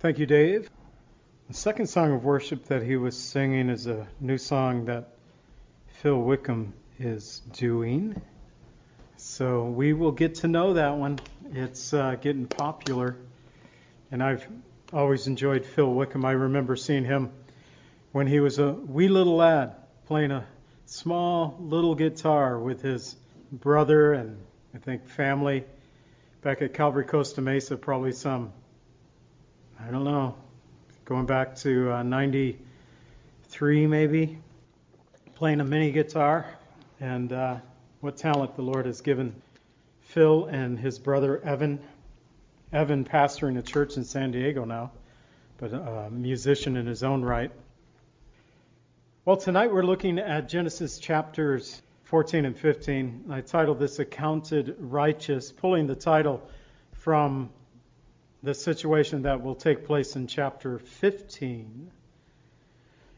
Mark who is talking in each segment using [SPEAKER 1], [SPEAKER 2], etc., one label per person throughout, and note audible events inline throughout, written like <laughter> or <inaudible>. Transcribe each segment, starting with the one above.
[SPEAKER 1] Thank you, Dave. The second song of worship that he was singing is a new song that Phil Wickham is doing. So we will get to know that one. It's uh, getting popular. And I've always enjoyed Phil Wickham. I remember seeing him when he was a wee little lad playing a small little guitar with his brother and I think family back at Calvary Costa Mesa, probably some, I don't know, going back to uh, 93 maybe, playing a mini guitar. And uh, what talent the Lord has given Phil and his brother Evan. Evan pastoring a church in San Diego now, but a musician in his own right. Well, tonight we're looking at Genesis chapters 14 and 15. I titled this Accounted Righteous, pulling the title from the situation that will take place in chapter 15.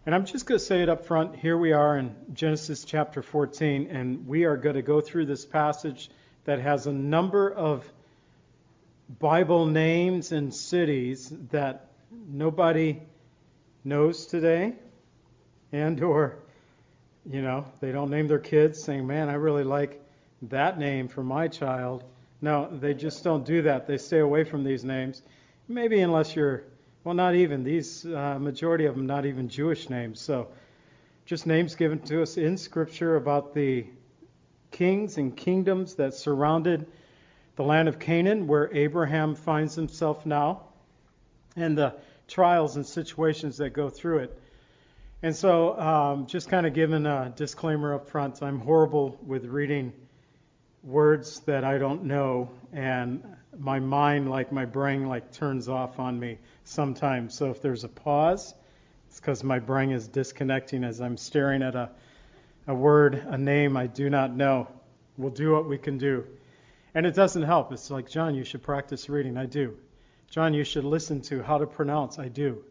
[SPEAKER 1] And I'm just going to say it up front. Here we are in Genesis chapter 14, and we are going to go through this passage that has a number of Bible names and cities that nobody knows today and or you know, they don't name their kids saying, man, I really like that name for my child. No, they just don't do that. They stay away from these names. Maybe unless you're, well, not even. These, uh, majority of them, not even Jewish names. So just names given to us in Scripture about the kings and kingdoms that surrounded the land of Canaan, where Abraham finds himself now, and the trials and situations that go through it. And so, um, just kind of giving a disclaimer up front, I'm horrible with reading words that I don't know, and my mind, like my brain, like turns off on me sometimes. So if there's a pause, it's because my brain is disconnecting as I'm staring at a, a word, a name I do not know. We'll do what we can do. And it doesn't help. It's like, John, you should practice reading. I do. John, you should listen to how to pronounce. I do.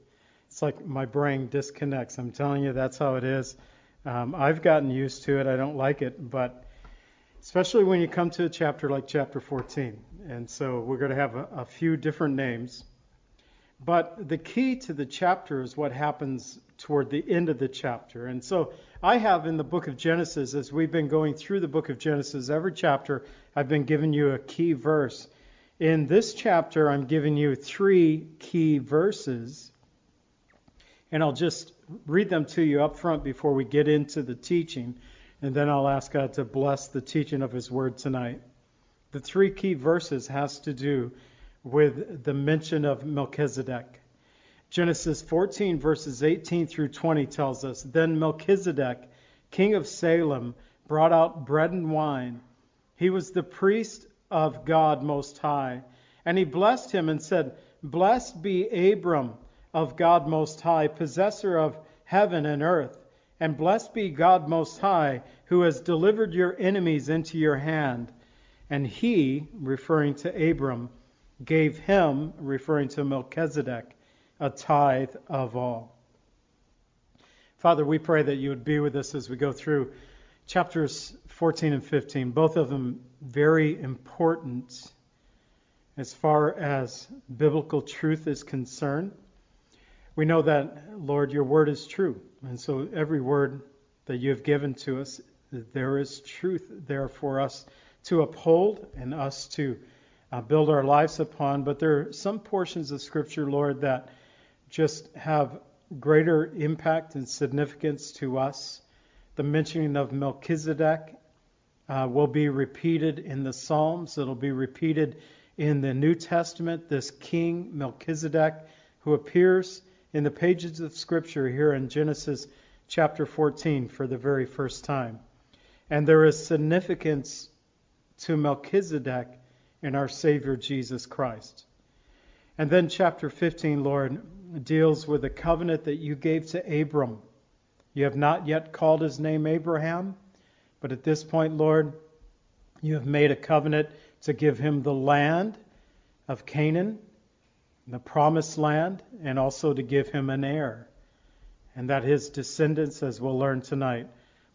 [SPEAKER 1] It's like my brain disconnects. I'm telling you, that's how it is. Um, I've gotten used to it. I don't like it, but especially when you come to a chapter like chapter 14. And so we're going to have a, a few different names. But the key to the chapter is what happens toward the end of the chapter. And so I have in the book of Genesis, as we've been going through the book of Genesis, every chapter I've been giving you a key verse. In this chapter, I'm giving you three key verses and I'll just read them to you up front before we get into the teaching, and then I'll ask God to bless the teaching of His Word tonight. The three key verses has to do with the mention of Melchizedek. Genesis 14 verses 18 through 20 tells us, Then Melchizedek, king of Salem, brought out bread and wine. He was the priest of God Most High. And he blessed him and said, Blessed be Abram of God Most High, possessor of heaven and earth. And blessed be God Most High, who has delivered your enemies into your hand. And he, referring to Abram, gave him, referring to Melchizedek, a tithe of all. Father, we pray that you would be with us as we go through chapters 14 and 15, both of them very important as far as biblical truth is concerned. We know that, Lord, your word is true. And so every word that you have given to us, there is truth there for us to uphold and us to uh, build our lives upon. But there are some portions of Scripture, Lord, that just have greater impact and significance to us. The mentioning of Melchizedek uh, will be repeated in the Psalms. It'll be repeated in the New Testament. This King Melchizedek who appears in the pages of Scripture here in Genesis chapter 14 for the very first time. And there is significance to Melchizedek in our Savior Jesus Christ. And then chapter 15, Lord, deals with the covenant that you gave to Abram. You have not yet called his name Abraham, but at this point, Lord, you have made a covenant to give him the land of Canaan the promised land and also to give him an heir. And that his descendants, as we'll learn tonight,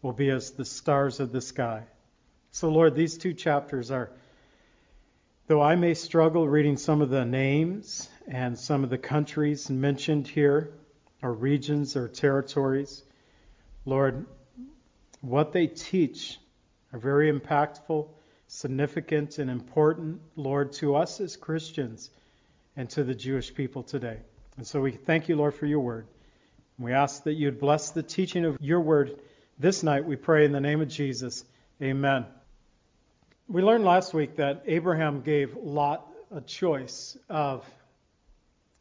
[SPEAKER 1] will be as the stars of the sky. So, Lord, these two chapters are, though I may struggle reading some of the names and some of the countries mentioned here, or regions or territories. Lord, what they teach are very impactful, significant, and important, Lord, to us as Christians and to the Jewish people today. And so we thank you, Lord, for your word. We ask that you'd bless the teaching of your word this night. We pray in the name of Jesus. Amen. We learned last week that Abraham gave Lot a choice of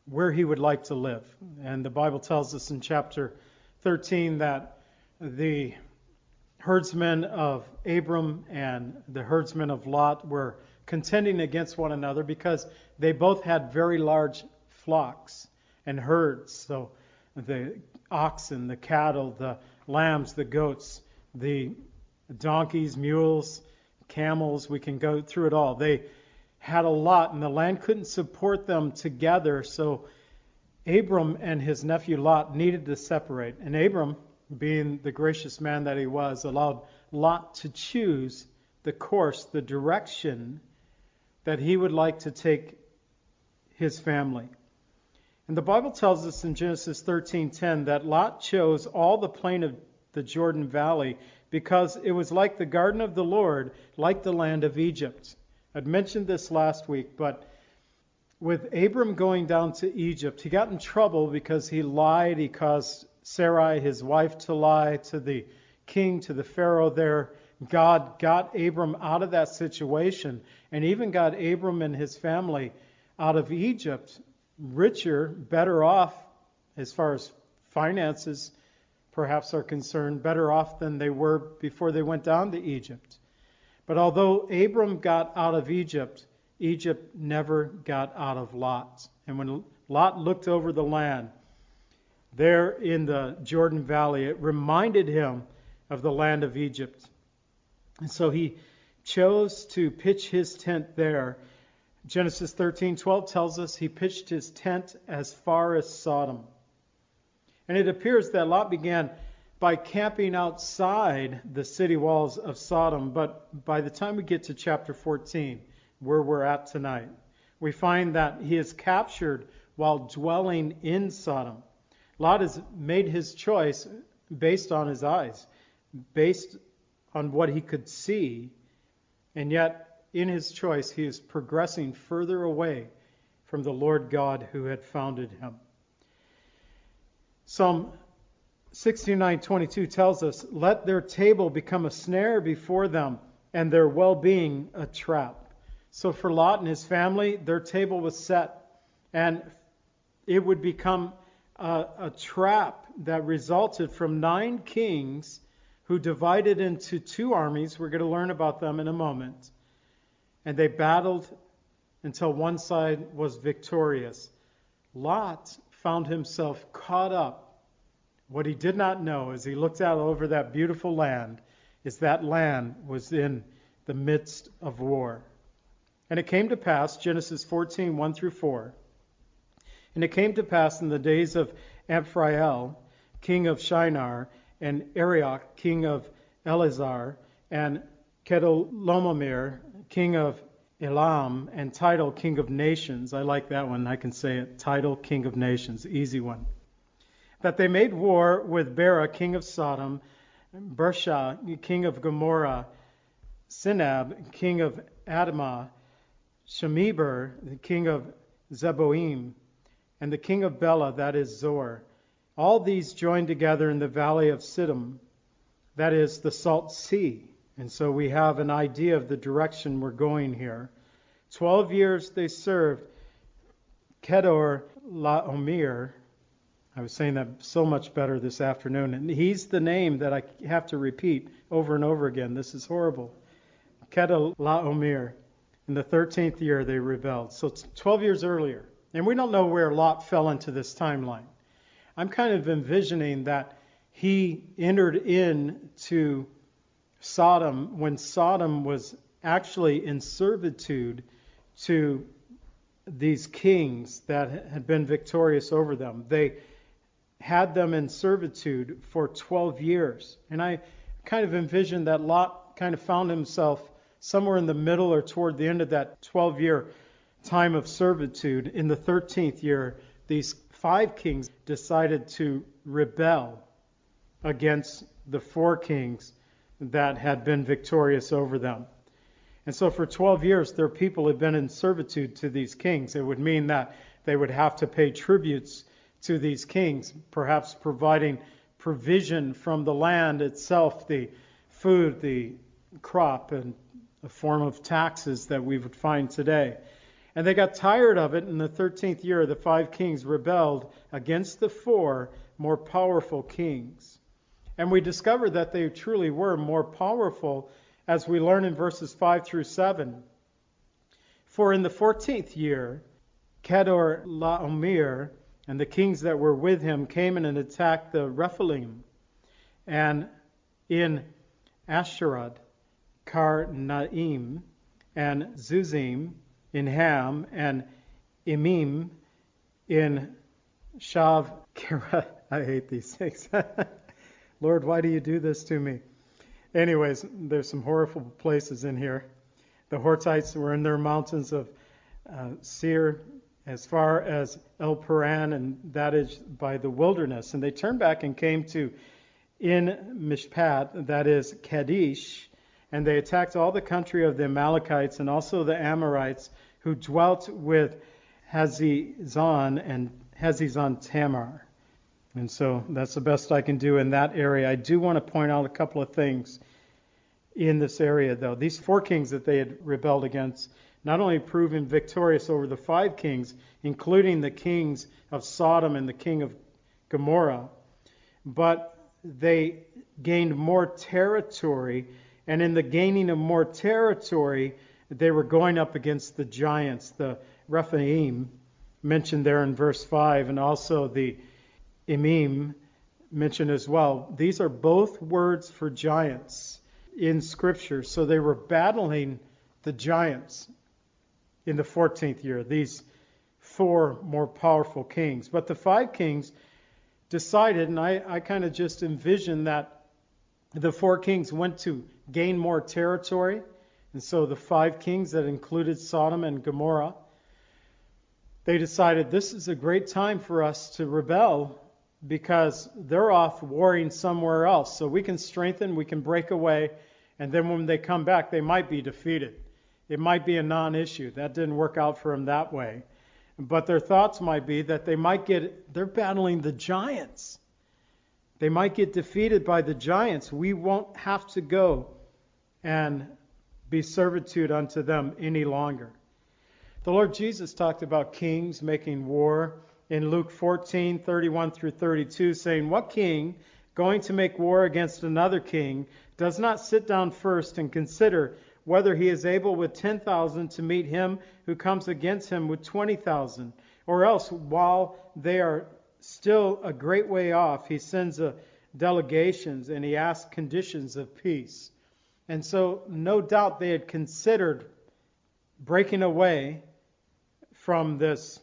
[SPEAKER 1] where he would like to live. And the Bible tells us in chapter 13 that the herdsmen of Abram and the herdsmen of Lot were contending against one another because they both had very large flocks and herds. So the oxen, the cattle, the lambs, the goats, the donkeys, mules, camels, we can go through it all. They had a lot, and the land couldn't support them together. So Abram and his nephew Lot needed to separate. And Abram, being the gracious man that he was, allowed Lot to choose the course, the direction that he would like to take his family. And the Bible tells us in Genesis 13:10 that Lot chose all the plain of the Jordan Valley because it was like the garden of the Lord, like the land of Egypt. I'd mentioned this last week, but with Abram going down to Egypt, he got in trouble because he lied. He caused Sarai, his wife, to lie to the king, to the Pharaoh there. God got Abram out of that situation and even got Abram and his family out of Egypt richer, better off as far as finances perhaps are concerned, better off than they were before they went down to Egypt. But although Abram got out of Egypt, Egypt never got out of Lot. And when Lot looked over the land, there in the Jordan Valley, it reminded him of the land of Egypt. And so he chose to pitch his tent there Genesis 13:12 tells us he pitched his tent as far as Sodom. And it appears that Lot began by camping outside the city walls of Sodom, but by the time we get to chapter 14, where we're at tonight, we find that he is captured while dwelling in Sodom. Lot has made his choice based on his eyes, based on what he could see, and yet in his choice, he is progressing further away from the Lord God who had founded him. Psalm 69:22 tells us, "Let their table become a snare before them, and their well-being a trap." So for Lot and his family, their table was set, and it would become a, a trap that resulted from nine kings who divided into two armies. We're going to learn about them in a moment and they battled until one side was victorious. Lot found himself caught up. What he did not know as he looked out over that beautiful land is that land was in the midst of war. And it came to pass, Genesis 14, 1 through 4. And it came to pass in the days of Amraphel, king of Shinar, and Arioch, king of Ellasar, and Chedorlaomer, king of Elam, and Tidal, king of nations. I like that one. I can say it. Tidal, king of nations. Easy one. That they made war with Bera, king of Sodom, Birsha, king of Gomorrah, Shinab, king of Admah, Shemeber, the king of Zeboim, and the king of Bela, that is Zoar. All these joined together in the valley of Siddim, that is the Salt Sea. And so we have an idea of the direction we're going here. Twelve years they served Kedor Laomer. I was saying that so much better this afternoon. And he's the name that I have to repeat over and over again. This is horrible. Chedorlaomer. In the 13th year, they rebelled. So it's 12 years earlier. And we don't know where Lot fell into this timeline. I'm kind of envisioning that he entered into Sodom when Sodom was actually in servitude to these kings that had been victorious over them. They had them in servitude for 12 years. And I kind of envisioned that Lot kind of found himself somewhere in the middle or toward the end of that 12 year time of servitude, in the 13th year, these five kings decided to rebel against the four kings that had been victorious over them. And so for 12 years, their people had been in servitude to these kings. It would mean that they would have to pay tributes to these kings, perhaps providing provision from the land itself, the food, the crop, and a form of taxes that we would find today. And they got tired of it. In the 13th year, the five kings rebelled against the four more powerful kings. And we discover that they truly were more powerful as we learn in verses 5 through 7. For in the 14th year, Chedorlaomer and the kings that were with him came in and attacked the Rephaim. And in Asherad, Karnaim, and Zuzim, in Ham, and Imim, in Shav Kera. <laughs> I hate these things. <laughs> Lord, why do you do this to me? Anyways, there's some horrible places in here. The Horites were in their mountains of uh, Seir as far as El Paran, and that is by the wilderness. And they turned back and came to in Mishpat, that is Kadesh, and they attacked all the country of the Amalekites and also the Amorites who dwelt with Hazezon and Hazezon Tamar. And so that's the best I can do in that area. I do want to point out a couple of things in this area, though. These four kings that they had rebelled against not only proven victorious over the five kings, including the kings of Sodom and the king of Gomorrah, but they gained more territory. And in the gaining of more territory, they were going up against the giants, the Rephaim, mentioned there in verse 5, and also the Imim mentioned as well. These are both words for giants in Scripture. So they were battling the giants in the 14th year, these four more powerful kings. But the five kings decided, and I, I kind of just envisioned that the four kings went to gain more territory. And so the five kings that included Sodom and Gomorrah, they decided this is a great time for us to rebel because they're off warring somewhere else. So we can strengthen, we can break away, and then when they come back, they might be defeated. It might be a non issue. That didn't work out for them that way. But their thoughts might be that they might get, they're battling the giants. They might get defeated by the giants. We won't have to go and be servitude unto them any longer. The Lord Jesus talked about kings making war in Luke 14, 31 through 32, saying, What king, going to make war against another king, does not sit down first and consider whether he is able with 10,000 to meet him who comes against him with 20,000? Or else, while they are still a great way off, he sends a delegations and he asks conditions of peace. And so, no doubt they had considered breaking away from this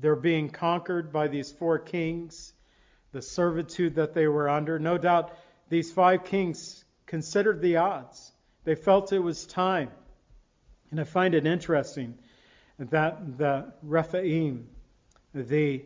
[SPEAKER 1] they're being conquered by these four kings, the servitude that they were under. No doubt these five kings considered the odds. They felt it was time. And I find it interesting that the Rephaim, the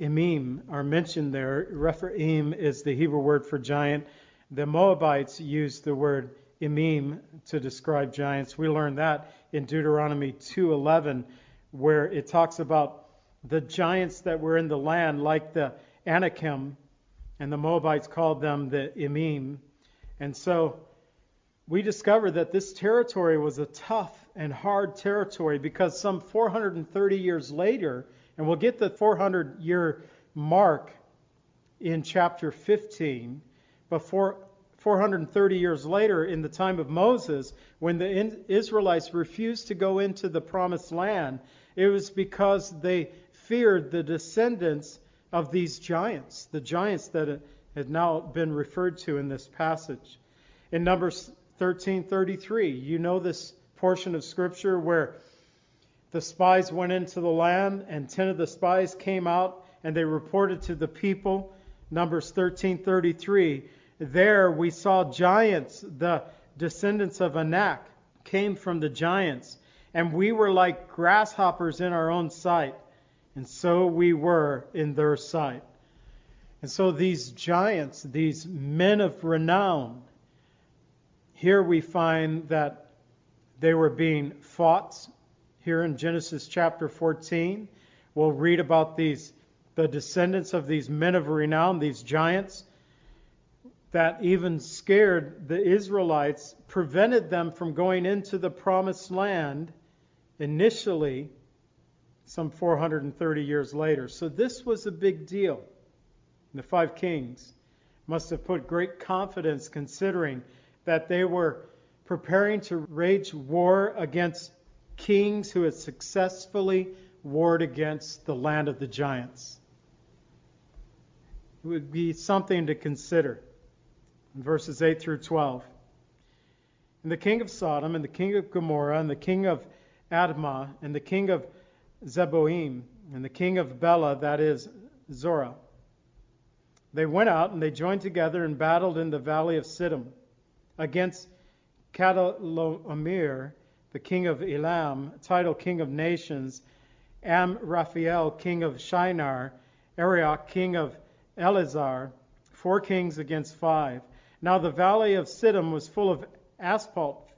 [SPEAKER 1] Imim, are mentioned there. Rephaim is the Hebrew word for giant. The Moabites used the word Imim to describe giants. We learned that in Deuteronomy 2:11, where it talks about the giants that were in the land, like the Anakim, and the Moabites called them the Imim. And so we discover that this territory was a tough and hard territory because some 430 years later, and we'll get the 400 year mark in chapter 15, but for 430 years later, in the time of Moses, when the Israelites refused to go into the promised land, it was because they feared the descendants of these giants, the giants that had now been referred to in this passage. In Numbers 13:33, you know this portion of scripture where the spies went into the land and 10 of the spies came out and they reported to the people. Numbers 13:33, there we saw giants, the descendants of Anak came from the giants and we were like grasshoppers in our own sight, and so we were in their sight. And so these giants, these men of renown, here we find that they were being fought. Here in Genesis chapter 14, we'll read about these the descendants of these men of renown, these giants that even scared the Israelites, prevented them from going into the promised land initially some 430 years later. So this was a big deal. The five kings must have put great confidence considering that they were preparing to wage war against kings who had successfully warred against the land of the giants. It would be something to consider. Verses 8 through 12. And the king of Sodom, and the king of Gomorrah, and the king of Admah, and the king of Zeboim, and the king of Bela, that is, Zorah. They went out and they joined together and battled in the valley of Siddim against Chedorlaomer, the king of Elam, Tidal king of nations, Amraphel, king of Shinar, Arioch, king of Ellasar, four kings against five. Now the valley of Siddim was full of asphalt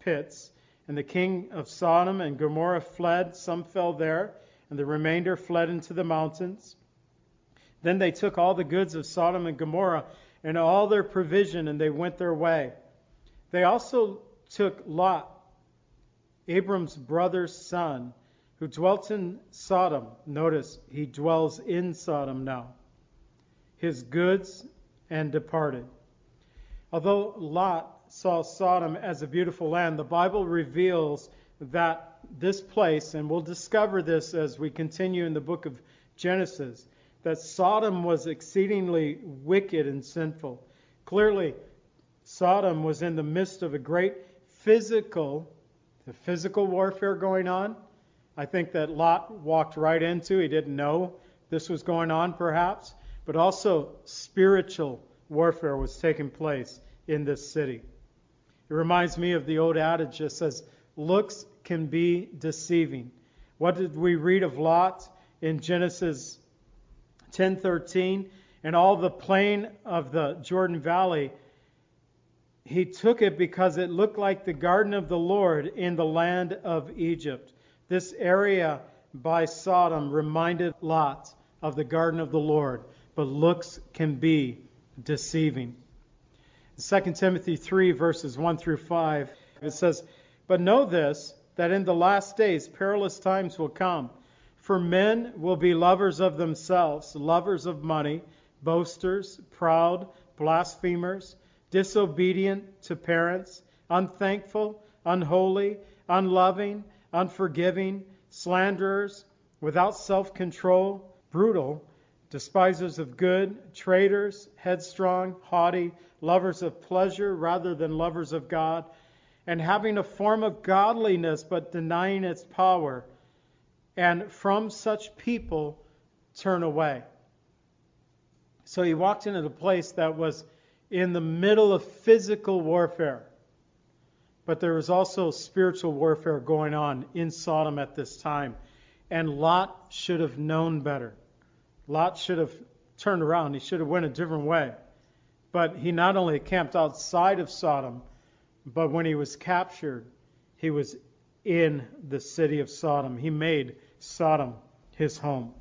[SPEAKER 1] pits, and the king of Sodom and Gomorrah fled. Some fell there, and the remainder fled into the mountains. Then they took all the goods of Sodom and Gomorrah and all their provision, and they went their way. They also took Lot, Abram's brother's son, who dwelt in Sodom. Notice, he dwells in Sodom now. His goods and departed. Although Lot saw Sodom as a beautiful land, the Bible reveals that this place, and we'll discover this as we continue in the book of Genesis, that Sodom was exceedingly wicked and sinful. Clearly, Sodom was in the midst of a great physical, the physical warfare going on. I think that Lot walked right into. He didn't know this was going on, perhaps, but also spiritual warfare was taking place in this city. It reminds me of the old adage that says, "Looks can be deceiving." What did we read of Lot in Genesis 10:13, and all the plain of the Jordan Valley, he took it because it looked like the garden of the Lord in the land of Egypt. This area by Sodom reminded Lot of the garden of the Lord, but looks can be deceiving. 2 Timothy 3 verses 1 through 5, it says, "But know this, that in the last days perilous times will come." For men will be lovers of themselves, lovers of money, boasters, proud, blasphemers, disobedient to parents, unthankful, unholy, unloving, unforgiving, slanderers, without self control, brutal, despisers of good, traitors, headstrong, haughty, lovers of pleasure rather than lovers of God, and having a form of godliness but denying its power and from such people turn away. So he walked into a place that was in the middle of physical warfare. But there was also spiritual warfare going on in Sodom at this time. And Lot should have known better. Lot should have turned around. He should have went a different way. But he not only camped outside of Sodom, but when he was captured, he was in the city of Sodom. He made Sodom his home.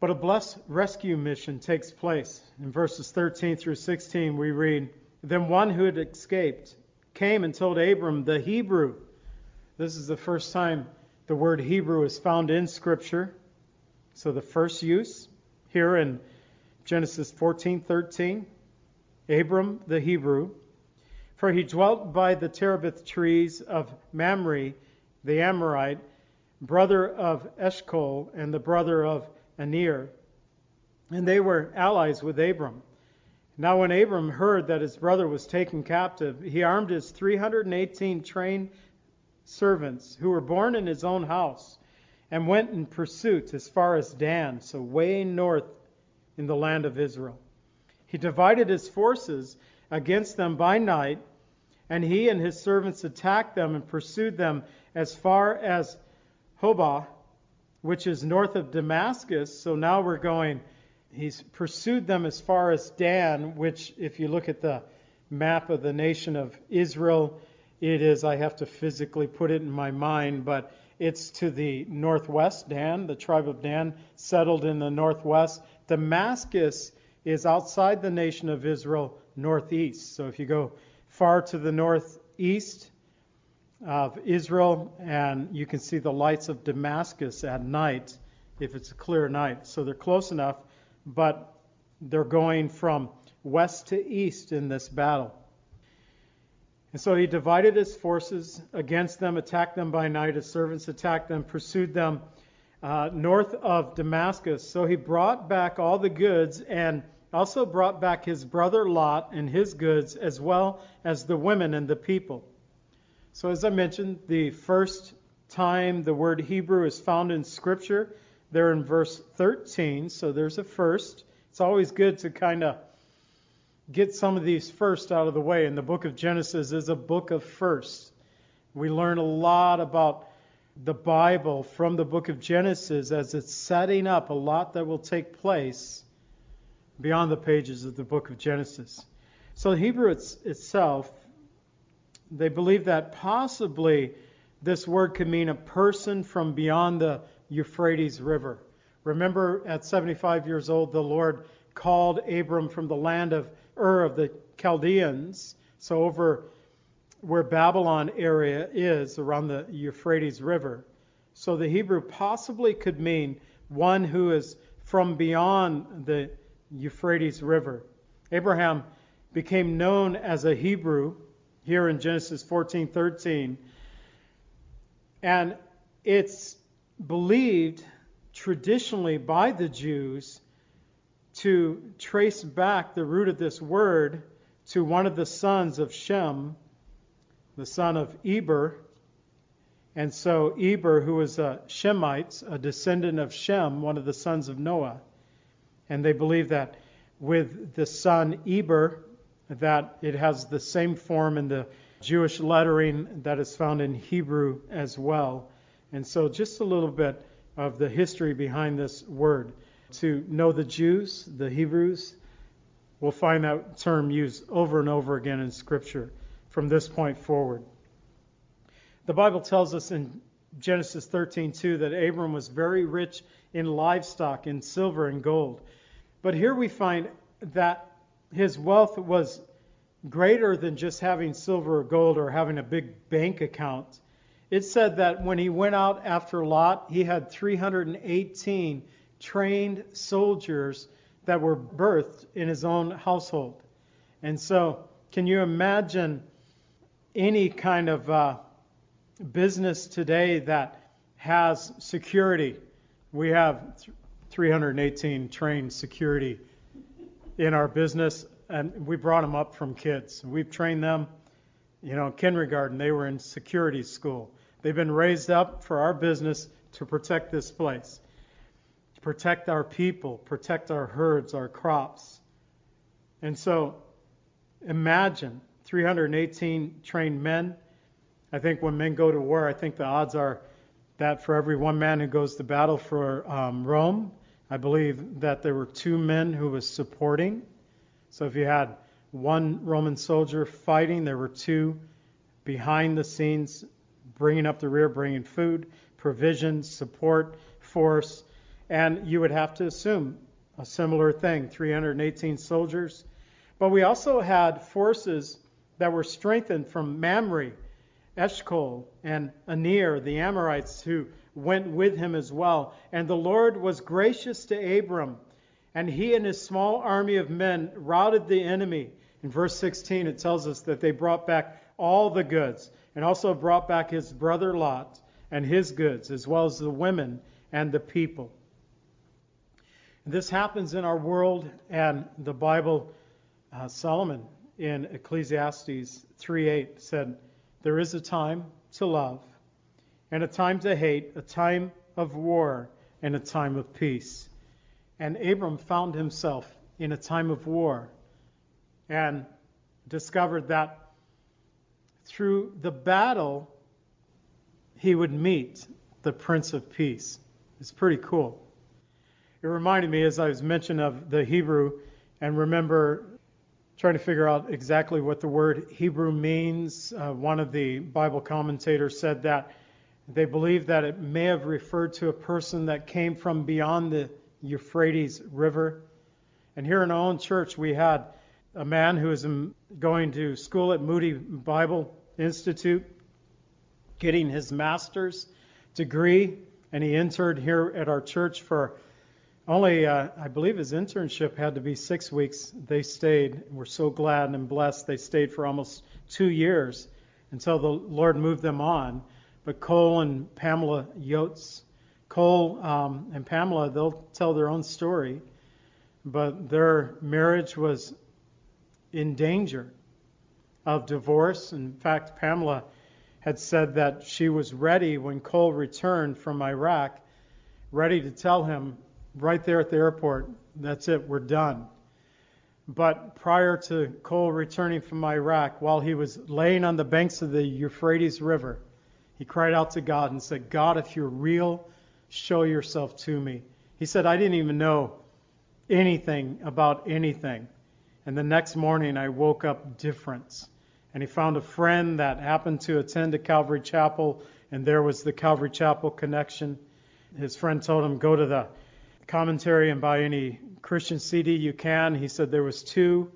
[SPEAKER 1] But a blessed rescue mission takes place. In verses 13 through 16, we read Then one who had escaped came and told Abram the Hebrew. This is the first time the word Hebrew is found in Scripture. So the first use here in Genesis 14:13, Abram the Hebrew, for he dwelt by the terebinth trees of Mamre the Amorite, brother of Eshcol and the brother of Anir, And they were allies with Abram. Now, when Abram heard that his brother was taken captive, he armed his 318 trained servants who were born in his own house and went in pursuit as far as Dan, so way north in the land of Israel. He divided his forces against them by night And he and his servants attacked them and pursued them as far as Hobah, which is north of Damascus. So now we're going, he's pursued them as far as Dan, which, if you look at the map of the nation of Israel, it is, I have to physically put it in my mind, but it's to the northwest. Dan, the tribe of Dan, settled in the northwest. Damascus is outside the nation of Israel, northeast. So if you go far to the northeast of Israel, and you can see the lights of Damascus at night if it's a clear night. So they're close enough, but they're going from west to east in this battle. And so he divided his forces against them, attacked them by night. His servants attacked them, pursued them uh, north of Damascus. So he brought back all the goods and also brought back his brother Lot and his goods, as well as the women and the people. So, as I mentioned, the first time the word Hebrew is found in Scripture, there in verse 13. So, there's a first. It's always good to kind of get some of these first out of the way. And the book of Genesis is a book of firsts. We learn a lot about the Bible from the book of Genesis as it's setting up a lot that will take place beyond the pages of the book of Genesis. So, Hebrew it's, itself, they believe that possibly this word could mean a person from beyond the Euphrates River. Remember, at 75 years old, the Lord called Abram from the land of Ur of the Chaldeans, so over where Babylon area is, around the Euphrates River. So the Hebrew possibly could mean one who is from beyond the Euphrates River. Abraham became known as a Hebrew here in Genesis 14:13. And it's believed traditionally by the Jews to trace back the root of this word to one of the sons of Shem, the son of Eber. And so Eber, who was a Shemite, a descendant of Shem, one of the sons of Noah, and they believe that with the son Eber, that it has the same form in the Jewish lettering that is found in Hebrew as well. And so, just a little bit of the history behind this word. To know the Jews, the Hebrews, we'll find that term used over and over again in Scripture from this point forward. The Bible tells us in Genesis 13:2 that Abram was very rich in livestock, in silver and gold. But here we find that his wealth was greater than just having silver or gold or having a big bank account. It said that when he went out after Lot, he had 318 trained soldiers that were birthed in his own household. And so, can you imagine any kind of uh, business today that has security? We have 318 trained security in our business, and we brought them up from kids. We've trained them, you know, kindergarten. They were in security school. They've been raised up for our business to protect this place, protect our people, protect our herds, our crops. And so, imagine 318 trained men. I think when men go to war, I think the odds are that for every one man who goes to battle for um, Rome, I believe that there were two men who was supporting. So if you had one Roman soldier fighting, there were two behind the scenes bringing up the rear, bringing food, provisions, support, force, and you would have to assume a similar thing 318 soldiers. But we also had forces that were strengthened from Mamre Eshcol and Anir, the Amorites, who went with him as well. And the Lord was gracious to Abram, and he and his small army of men routed the enemy. In verse 16, it tells us that they brought back all the goods, and also brought back his brother Lot and his goods, as well as the women and the people. This happens in our world, and the Bible, uh, Solomon in Ecclesiastes 3:8 said, there is a time to love, and a time to hate, a time of war, and a time of peace. And Abram found himself in a time of war and discovered that through the battle, he would meet the Prince of Peace. It's pretty cool. It reminded me, as I was mentioning, of the Hebrew, and remember trying to figure out exactly what the word Hebrew means. Uh, one of the Bible commentators said that they believe that it may have referred to a person that came from beyond the Euphrates River. And here in our own church, we had a man who was going to school at Moody Bible Institute, getting his master's degree, and he interned here at our church for only, uh, I believe his internship had to be six weeks. They stayed. We're so glad and blessed they stayed for almost two years until the Lord moved them on. But Cole and Pamela Yotes, Cole um, and Pamela, they'll tell their own story, but their marriage was in danger of divorce. In fact, Pamela had said that she was ready when Cole returned from Iraq, ready to tell him right there at the airport, that's it, we're done. But prior to Cole returning from Iraq, while he was laying on the banks of the Euphrates River, he cried out to God and said, God, if you're real, show yourself to me. He said, I didn't even know anything about anything. And the next morning, I woke up different. And he found a friend that happened to attend a Calvary Chapel, and there was the Calvary Chapel connection. His friend told him, Go to the commentary and buy any Christian CD you can. He said there was two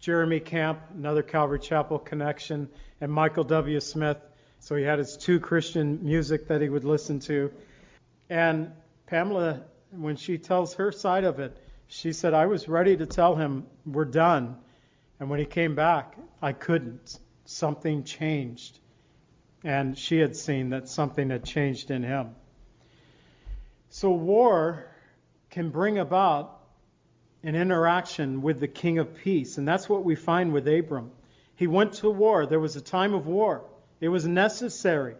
[SPEAKER 1] Jeremy Camp, another Calvary Chapel connection, and Michael W. Smith. So he had his two Christian music that he would listen to. And Pamela, when she tells her side of it, she said, I was ready to tell him, we're done. And when he came back, I couldn't. Something changed. And she had seen that something had changed in him. So, war can bring about an interaction with the King of Peace. And that's what we find with Abram. He went to war. There was a time of war. It was necessary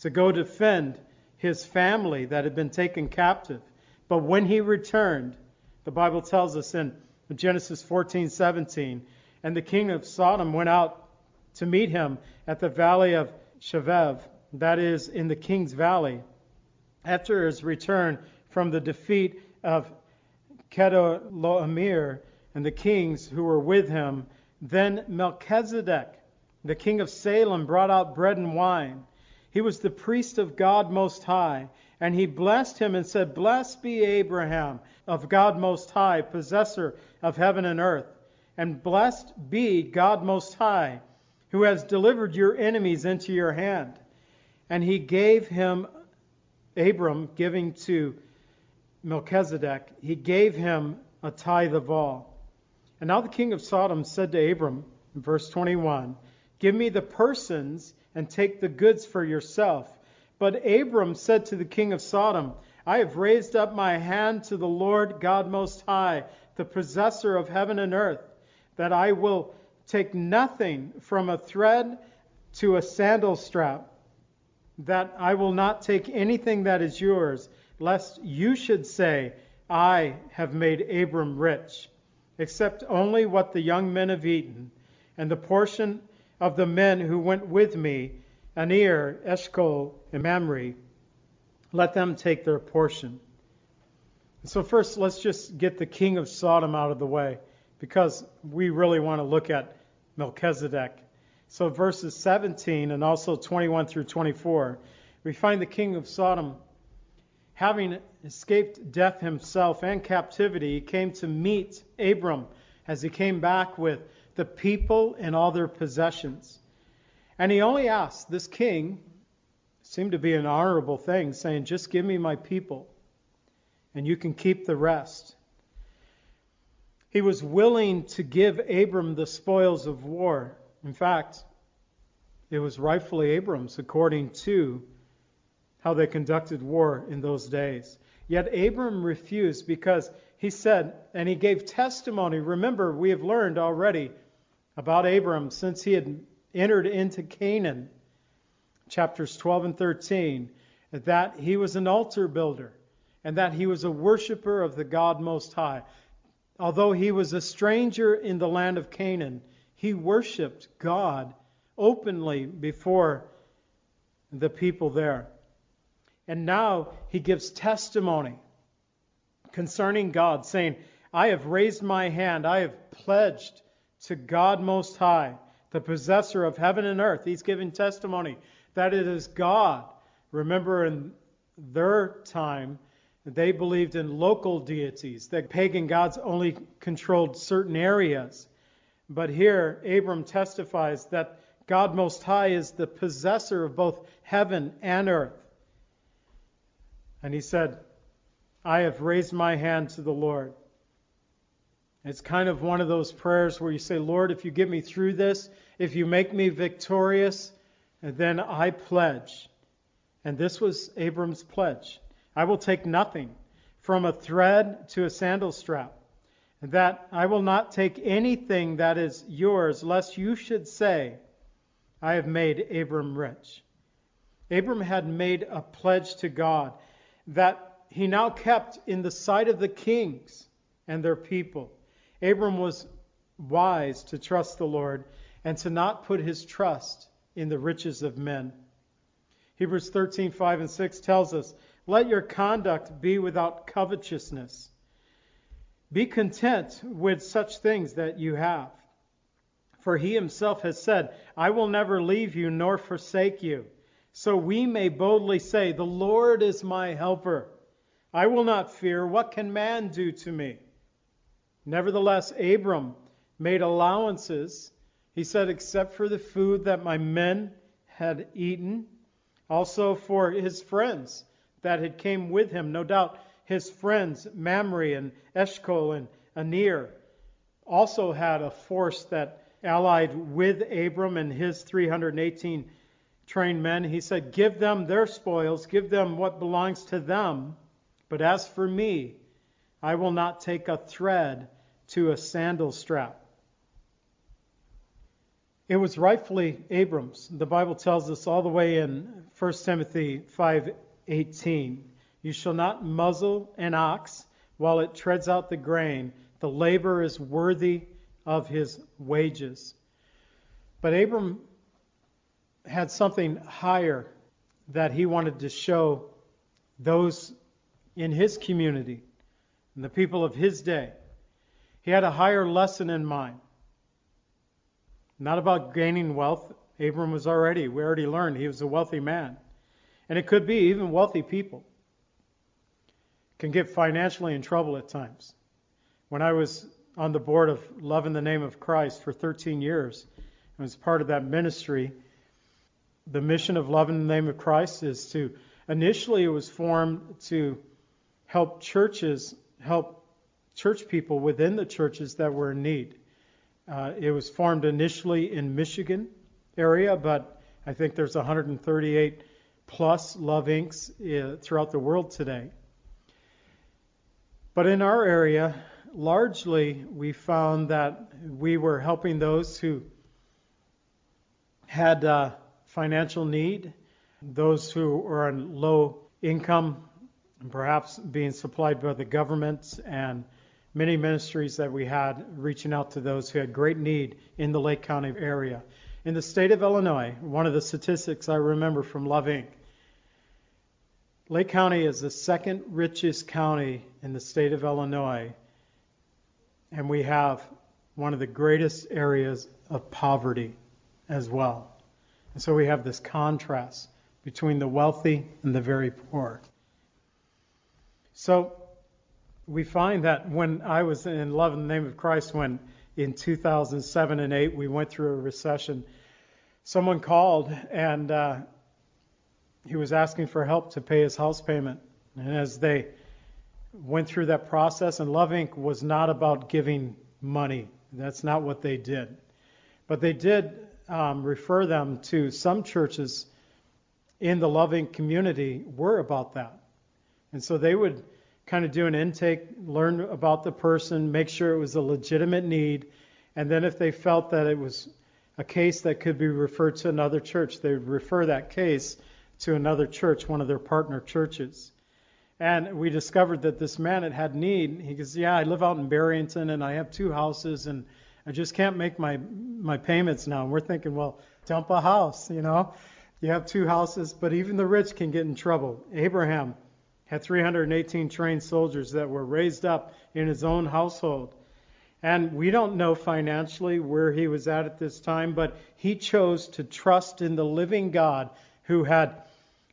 [SPEAKER 1] to go defend his family that had been taken captive. But when he returned, the Bible tells us in Genesis 14:17, and the king of Sodom went out to meet him at the valley of Shaveh, that is in the king's valley. After his return from the defeat of Chedorlaomer and the kings who were with him, then Melchizedek, the king of Salem, brought out bread and wine. He was the priest of God Most High, and he blessed him and said, Blessed be Abraham of God Most High, possessor of heaven and earth. And blessed be God Most High, who has delivered your enemies into your hand. And he gave him, Abram, giving to Melchizedek, he gave him a tithe of all. And now the king of Sodom said to Abram, in verse 21, Give me the persons and take the goods for yourself. But Abram said to the king of Sodom, I have raised up my hand to the Lord God Most High, the possessor of heaven and earth, that I will take nothing from a thread to a sandal strap, that I will not take anything that is yours, lest you should say, I have made Abram rich, except only what the young men have eaten, and the portion of the men who went with me Aner, Eshcol, and Mamre, let them take their portion. So, first, let's just get the king of Sodom out of the way because we really want to look at Melchizedek. So, verses 17 and also 21 through 24, we find the king of Sodom, having escaped death himself and captivity, he came to meet Abram as he came back with the people and all their possessions. And he only asked, this king seemed to be an honorable thing, saying, Just give me my people, and you can keep the rest. He was willing to give Abram the spoils of war. In fact, it was rightfully Abram's according to how they conducted war in those days. Yet Abram refused because he said, and he gave testimony. Remember, we have learned already about Abram since he had entered into Canaan, chapters 12 and 13, that he was an altar builder and that he was a worshiper of the God Most High. Although he was a stranger in the land of Canaan, he worshiped God openly before the people there. And now he gives testimony concerning God, saying, I have raised my hand, I have pledged to God Most High, the possessor of heaven and earth. He's giving testimony that it is God. Remember, in their time, they believed in local deities, that pagan gods only controlled certain areas. But here, Abram testifies that God Most High is the possessor of both heaven and earth. And he said, I have raised my hand to the Lord. It's kind of one of those prayers where you say, Lord, if you get me through this, if you make me victorious, then I pledge. And this was Abram's pledge. I will take nothing from a thread to a sandal strap, and that I will not take anything that is yours, lest you should say, I have made Abram rich. Abram had made a pledge to God that he now kept in the sight of the kings and their people. Abram was wise to trust the Lord and to not put his trust in the riches of men. Hebrews 13, 5 and 6 tells us, Let your conduct be without covetousness. Be content with such things that you have. For he himself has said, I will never leave you nor forsake you. So we may boldly say, The Lord is my helper. I will not fear. What can man do to me? Nevertheless, Abram made allowances. He said, Except for the food that my men had eaten, also for his friends that had came with him. No doubt his friends, Mamre and Eshcol and Aner, also had a force that allied with Abram and his 318 trained men. He said, Give them their spoils, give them what belongs to them. But as for me, I will not take a thread to a sandal strap. It was rightfully Abram's. The Bible tells us all the way in 1 Timothy 5:18, "You shall not muzzle an ox while it treads out the grain. The labor is worthy of his wages." But Abram had something higher that he wanted to show those in his community and the people of his day. He had a higher lesson in mind. Not about gaining wealth. Abram was already, we already learned he was a wealthy man. And it could be even wealthy people can get financially in trouble at times. When I was on the board of Love in the Name of Christ for 13 years, and was part of that ministry, the mission of Love in the Name of Christ is to, initially, it was formed to help churches, help church people within the churches that were in need. Uh, it was formed initially in Michigan area, but I think there's 138 plus Love Incs Uh, throughout the world today. But in our area, largely we found that we were helping those who had uh, financial need, those who were on low income, perhaps being supplied by the government and many ministries that we had reaching out to those who had great need in the Lake County area. In the state of Illinois, one of the statistics I remember from Love Inc. Lake County is the second richest county in the state of Illinois, and we have one of the greatest areas of poverty as well. And so we have this contrast between the wealthy and the very poor. So we find that when I was in love in the name of Christ, when in 2007 and 8 we went through a recession, someone called and uh, he was asking for help to pay his house payment. And as they went through that process, and Love Inc. was not about giving money. That's not what they did. But they did um, refer them to some churches in the loving community were about that. And so they would kind of do an intake, learn about the person, make sure it was a legitimate need, and then if they felt that it was a case that could be referred to another church, they would refer that case to another church, one of their partner churches. And we discovered that this man had had need. He goes, "Yeah, I live out in Barrington and I have two houses and I just can't make my my payments now. And we're thinking, well, dump a house, you know. You have two houses, but even the rich can get in trouble. Abraham had 318 trained soldiers that were raised up in his own household. And we don't know financially where he was at at this time, but he chose to trust in the living God who had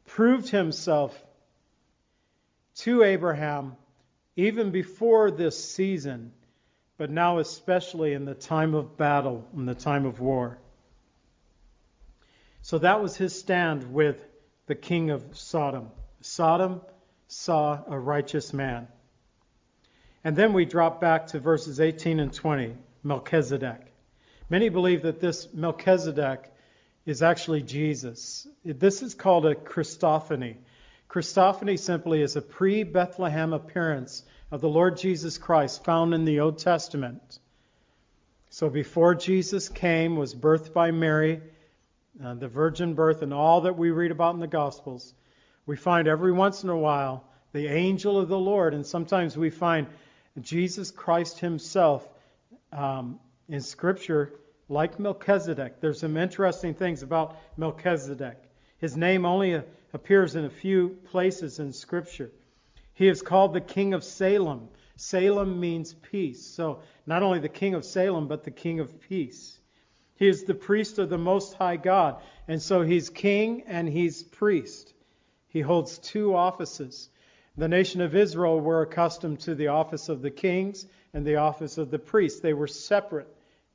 [SPEAKER 1] proved himself to Abraham even before this season, but now especially in the time of battle, in the time of war. So that was his stand with the king of Sodom. Sodom saw a righteous man. And then we drop back to verses 18 and 20, Melchizedek. Many believe that this Melchizedek is actually Jesus. This is called a Christophany. Christophany simply is a pre Bethlehem appearance of the Lord Jesus Christ found in the Old Testament. So before Jesus came, was birthed by Mary, uh, the virgin birth, and all that we read about in the Gospels, we find every once in a while the angel of the Lord, and sometimes we find Jesus Christ himself um, in Scripture, like Melchizedek. There's some interesting things about Melchizedek. His name only appears in a few places in Scripture. He is called the King of Salem. Salem means peace. So, not only the King of Salem, but the King of Peace. He is the priest of the Most High God. And so he's king and he's priest. He holds two offices. The nation of Israel were accustomed to the office of the kings and the office of the priests. They were separate,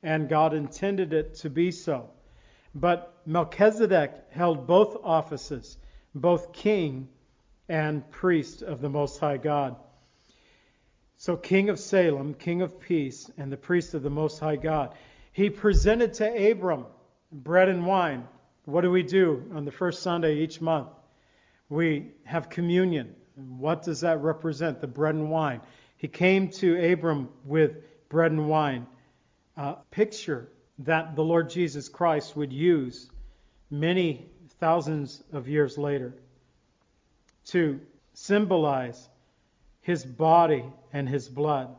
[SPEAKER 1] and God intended it to be so. But Melchizedek held both offices, both king and priest of the Most High God. So, king of Salem, king of peace, and the priest of the Most High God. He presented to Abram bread and wine. What do we do on the first Sunday each month? We have communion. What does that represent? The bread and wine. He came to Abram with bread and wine. A picture that the Lord Jesus Christ would use many thousands of years later to symbolize his body and his blood.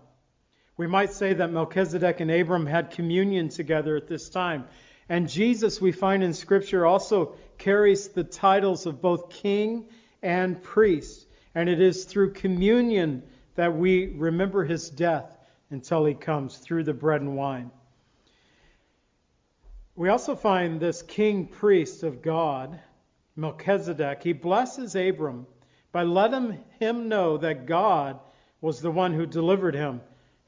[SPEAKER 1] We might say that Melchizedek and Abram had communion together at this time. And Jesus, we find in Scripture, also carries the titles of both king and priest. And it is through communion that we remember his death until he comes through the bread and wine. We also find this king priest of God, Melchizedek, he blesses Abram by letting him know that God was the one who delivered him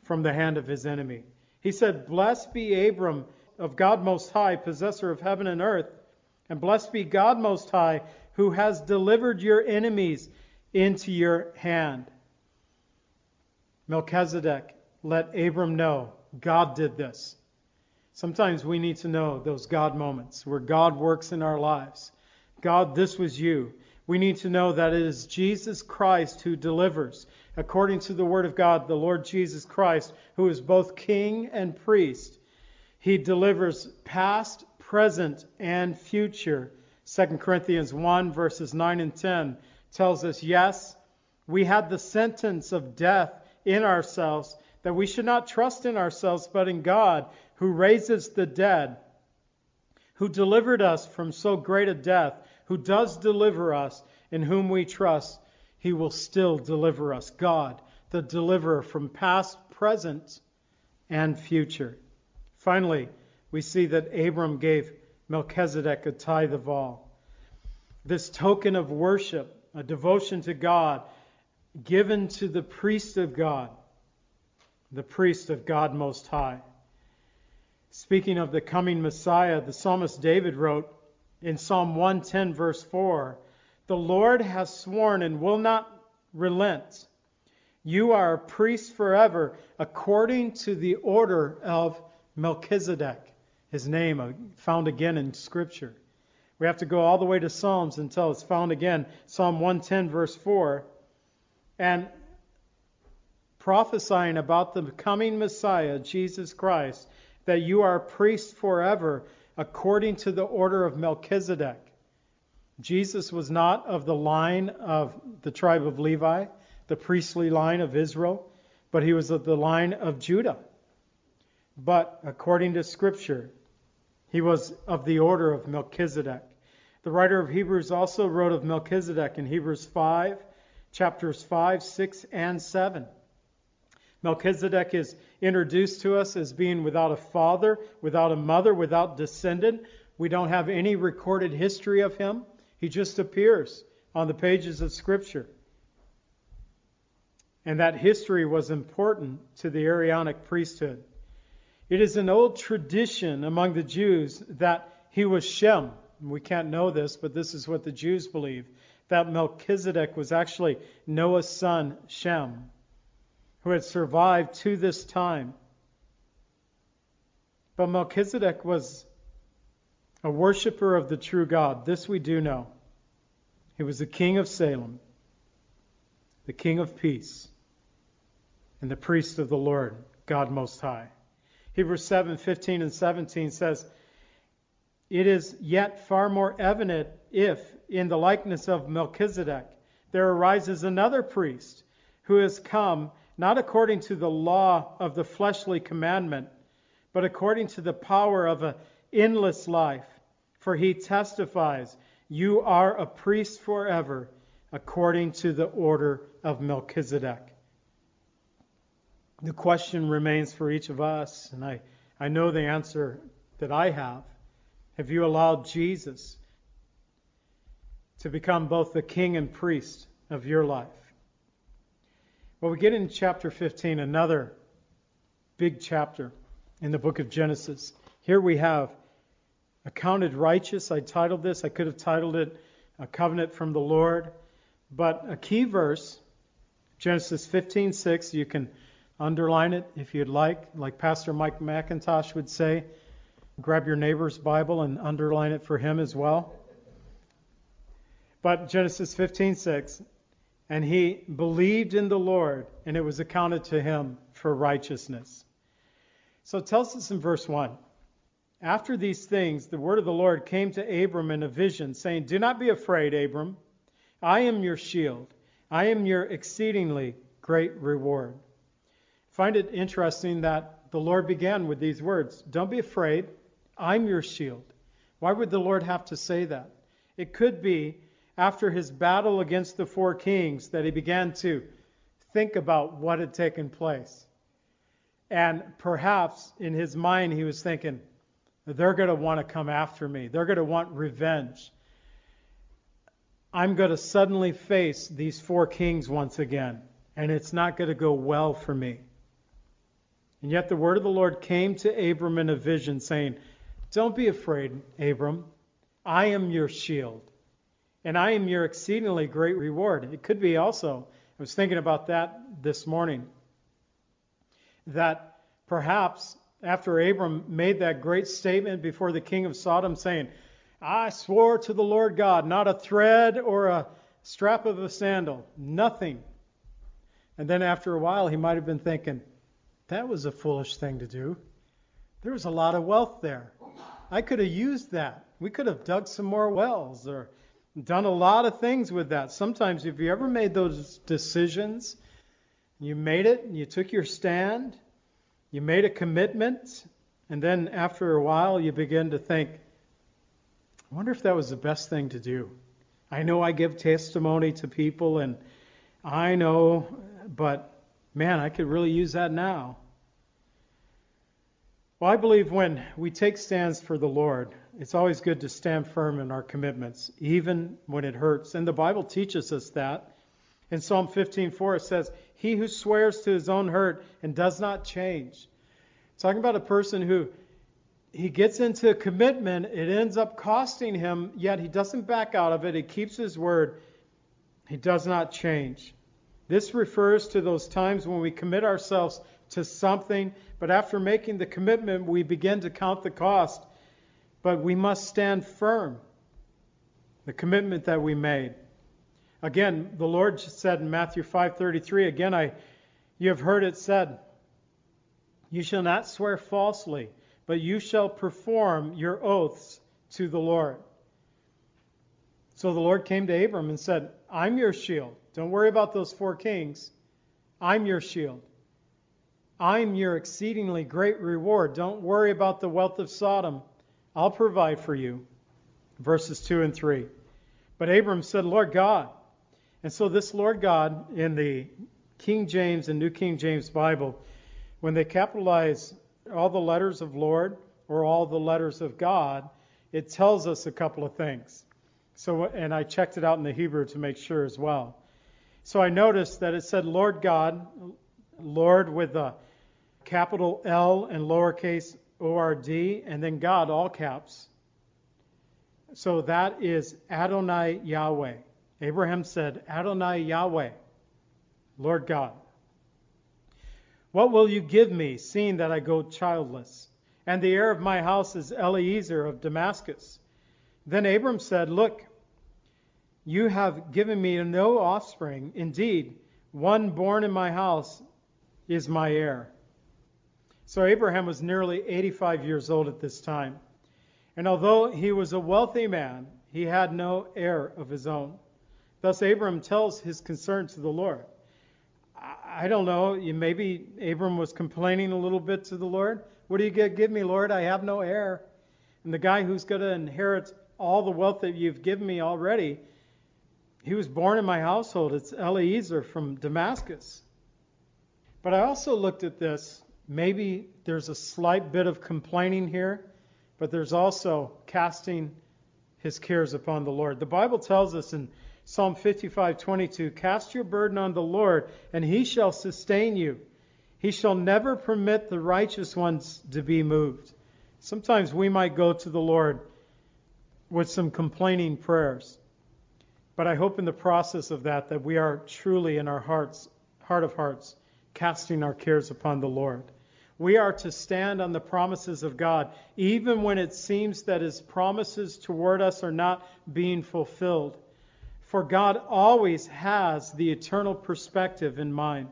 [SPEAKER 1] from the hand of his enemy. He said, Blessed be Abram of God Most High, possessor of heaven and earth, and blessed be God Most High, who has delivered your enemies into your hand. Melchizedek let Abram know God did this. Sometimes we need to know those God moments where God works in our lives. God, this was you. We need to know that it is Jesus Christ who delivers. According to the Word of God, the Lord Jesus Christ, who is both King and priest, he delivers past, present, and future. 2 Corinthians 1, verses 9 and 10 tells us, Yes, we had the sentence of death in ourselves, that we should not trust in ourselves, but in God, who raises the dead, who delivered us from so great a death, who does deliver us, in whom we trust, he will still deliver us. God, the deliverer from past, present, and future. Finally, we see that Abram gave Melchizedek a tithe of all. This token of worship a devotion to God given to the priest of God, the priest of God Most High. Speaking of the coming Messiah, the psalmist David wrote in Psalm 110, verse 4 The Lord has sworn and will not relent. You are a priest forever, according to the order of Melchizedek, his name uh, found again in Scripture. We have to go all the way to Psalms until it's found again. Psalm 110, verse 4. And prophesying about the coming Messiah, Jesus Christ, that you are priests forever according to the order of Melchizedek. Jesus was not of the line of the tribe of Levi, the priestly line of Israel, but he was of the line of Judah. But according to Scripture, He was of the order of Melchizedek. The writer of Hebrews also wrote of Melchizedek in Hebrews 5, chapters 5, 6, and 7. Melchizedek is introduced to us as being without a father, without a mother, without descendant. We don't have any recorded history of him. He just appears on the pages of Scripture. And that history was important to the Aaronic priesthood. It is an old tradition among the Jews that he was Shem. We can't know this, but this is what the Jews believe that Melchizedek was actually Noah's son, Shem, who had survived to this time. But Melchizedek was a worshiper of the true God. This we do know. He was the king of Salem, the king of peace, and the priest of the Lord, God Most High. Hebrews 7 15 and 17 says, It is yet far more evident if, in the likeness of Melchizedek, there arises another priest who has come not according to the law of the fleshly commandment, but according to the power of an endless life. For he testifies, You are a priest forever, according to the order of Melchizedek the question remains for each of us, and I, I know the answer that I have. Have you allowed Jesus to become both the king and priest of your life? Well, we get in chapter 15, another big chapter in the book of Genesis. Here we have accounted righteous. I titled this, I could have titled it A Covenant from the Lord. But a key verse, Genesis 15:6, you can Underline it if you'd like, like Pastor Mike MacIntosh would say. Grab your neighbor's Bible and underline it for him as well. But Genesis 15:6, and he believed in the Lord, and it was accounted to him for righteousness. So it tells us in verse 1. After these things, the word of the Lord came to Abram in a vision, saying, Do not be afraid, Abram. I am your shield. I am your exceedingly great reward find it interesting that the Lord began with these words Don't be afraid, I'm your shield. Why would the Lord have to say that? It could be after his battle against the four kings that he began to think about what had taken place. And perhaps in his mind he was thinking, they're going to want to come after me. They're going to want revenge. I'm going to suddenly face these four kings once again, and it's not going to go well for me. And yet the word of the Lord came to Abram in a vision, saying, Don't be afraid, Abram. I am your shield, and I am your exceedingly great reward. It could be also, I was thinking about that this morning, that perhaps after Abram made that great statement before the king of Sodom, saying, I swore to the Lord God, not a thread or a strap of a sandal, nothing. And then after a while, he might have been thinking, that was a foolish thing to do. There was a lot of wealth there. I could have used that. We could have dug some more wells or done a lot of things with that. Sometimes, if you ever made those decisions, you made it, you took your stand, you made a commitment, and then after a while, you begin to think, I wonder if that was the best thing to do. I know I give testimony to people, and I know, but man, I could really use that now. Well, I believe when we take stands for the Lord, it's always good to stand firm in our commitments, even when it hurts. And the Bible teaches us that. In Psalm 15:4 it says, "He who swears to his own hurt and does not change." talking about a person who he gets into a commitment, it ends up costing him, yet he doesn't back out of it. He keeps his word. He does not change. This refers to those times when we commit ourselves to something, but after making the commitment, we begin to count the cost. But we must stand firm. The commitment that we made. Again, the Lord said in Matthew 5:33, again I you have heard it said, you shall not swear falsely, but you shall perform your oaths to the Lord. So the Lord came to Abram and said, I'm your shield. Don't worry about those four kings. I'm your shield. I'm your exceedingly great reward. Don't worry about the wealth of Sodom. I'll provide for you. Verses 2 and 3. But Abram said, Lord God. And so, this Lord God in the King James and New King James Bible, when they capitalize all the letters of Lord or all the letters of God, it tells us a couple of things. So, and I checked it out in the Hebrew to make sure as well. So I noticed that it said Lord God, Lord with a capital L and lowercase O R D, and then God, all caps. So that is Adonai Yahweh. Abraham said, Adonai Yahweh, Lord God. What will you give me, seeing that I go childless? And the heir of my house is Eliezer of Damascus. Then Abram said, Look, you have given me no offspring. Indeed, one born in my house is my heir. So Abraham was nearly 85 years old at this time. And although he was a wealthy man, he had no heir of his own. Thus, Abram tells his concern to the Lord. I don't know, maybe Abram was complaining a little bit to the Lord. What do you give me, Lord? I have no heir. And the guy who's going to inherit all the wealth that you've given me already, he was born in my household. It's Eliezer from Damascus. But I also looked at this. Maybe there's a slight bit of complaining here, but there's also casting his cares upon the Lord. The Bible tells us in Psalm 55:22, "Cast your burden on the Lord, and he shall sustain you. He shall never permit the righteous ones to be moved." Sometimes we might go to the Lord with some complaining prayers. But I hope in the process of that that we are truly in our hearts, heart of hearts, casting our cares upon the Lord. We are to stand on the promises of God, even when it seems that His promises toward us are not being fulfilled. For God always has the eternal perspective in mind.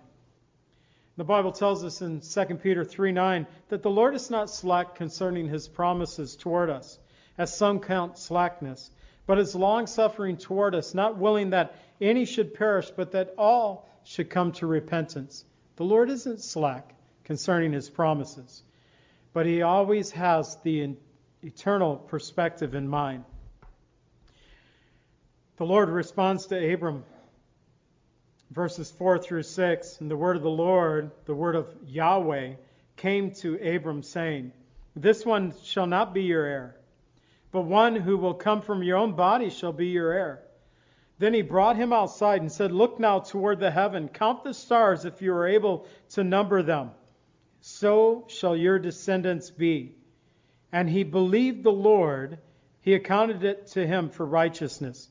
[SPEAKER 1] The Bible tells us in 2 Peter 3 9 that the Lord is not slack concerning His promises toward us, as some count slackness, but is long suffering toward us, not willing that any should perish, but that all should come to repentance. The Lord isn't slack concerning his promises. But he always has the eternal perspective in mind. The Lord responds to Abram, verses 4 through 6. And the word of the Lord, the word of Yahweh, came to Abram, saying, This one shall not be your heir, but one who will come from your own body shall be your heir. Then he brought him outside and said, Look now toward the heaven, count the stars if you are able to number them so shall your descendants be. And he believed the Lord, he accounted it to him for righteousness.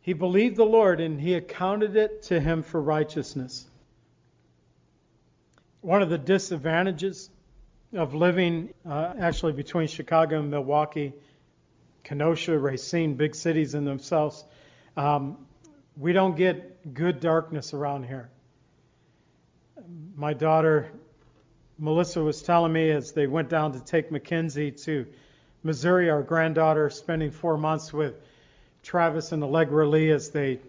[SPEAKER 1] He believed the Lord, and he accounted it to him for righteousness. One of the disadvantages of living uh, actually between Chicago and Milwaukee, Kenosha, Racine, big cities in themselves, um, we don't get good darkness around here. My daughter Melissa was telling me as they went down to take Mackenzie to Missouri, our granddaughter spending four months with Travis and Allegra Lee as they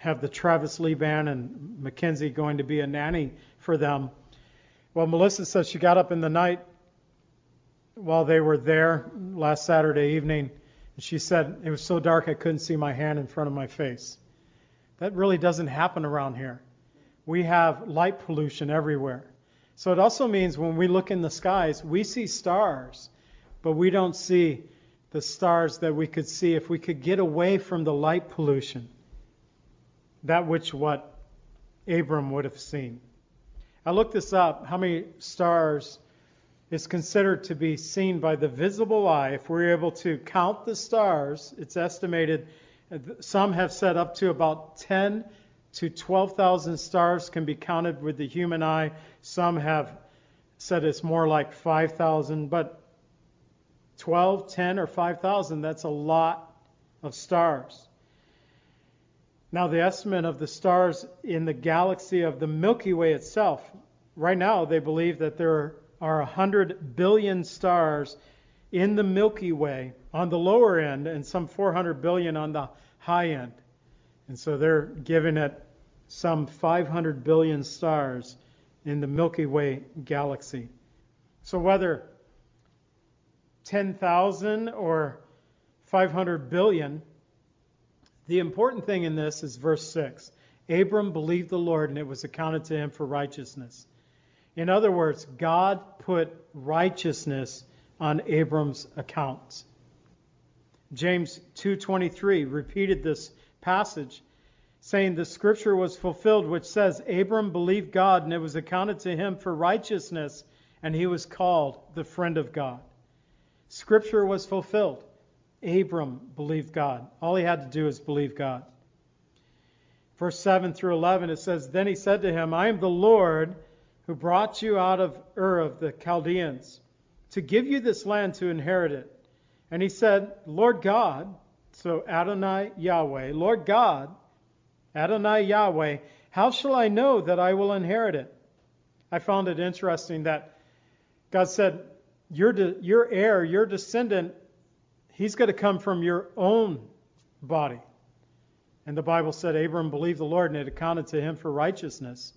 [SPEAKER 1] have the Travis Lee band and Mackenzie going to be a nanny for them. Well, Melissa says she got up in the night while they were there last Saturday evening. And she said it was so dark I couldn't see my hand in front of my face. That really doesn't happen around here. We have light pollution everywhere. So it also means when we look in the skies, we see stars, but we don't see the stars that we could see if we could get away from the light pollution. That which what Abram would have seen. I looked this up, how many stars is considered to be seen by the visible eye. If we're able to count the stars, it's estimated, uh, some have said up to about 10 to 12,000 stars can be counted with the human eye. Some have said it's more like 5,000, but 12, 10, or 5,000, that's a lot of stars. Now, the estimate of the stars in the galaxy of the Milky Way itself, right now they believe that there are 100 billion stars in the Milky Way on the lower end and some 400 billion on the high end. And so they're giving it some 500 billion stars in the Milky Way galaxy. So whether 10,000 or 500 billion. The important thing in this is verse 6. Abram believed the Lord and it was accounted to him for righteousness. In other words, God put righteousness on Abram's account. James 2:23 repeated this passage saying the scripture was fulfilled which says Abram believed God and it was accounted to him for righteousness and he was called the friend of God. Scripture was fulfilled. Abram believed God. All he had to do is believe God. Verse 7 through 11 it says then he said to him I am the Lord who brought you out of Ur of the Chaldeans to give you this land to inherit it. And he said, Lord God, so Adonai Yahweh, Lord God, Adonai Yahweh, how shall I know that I will inherit it? I found it interesting that God said, Your, de- your heir, your descendant, he's going to come from your own body. And the Bible said Abram believed the Lord and it accounted to him for righteousness.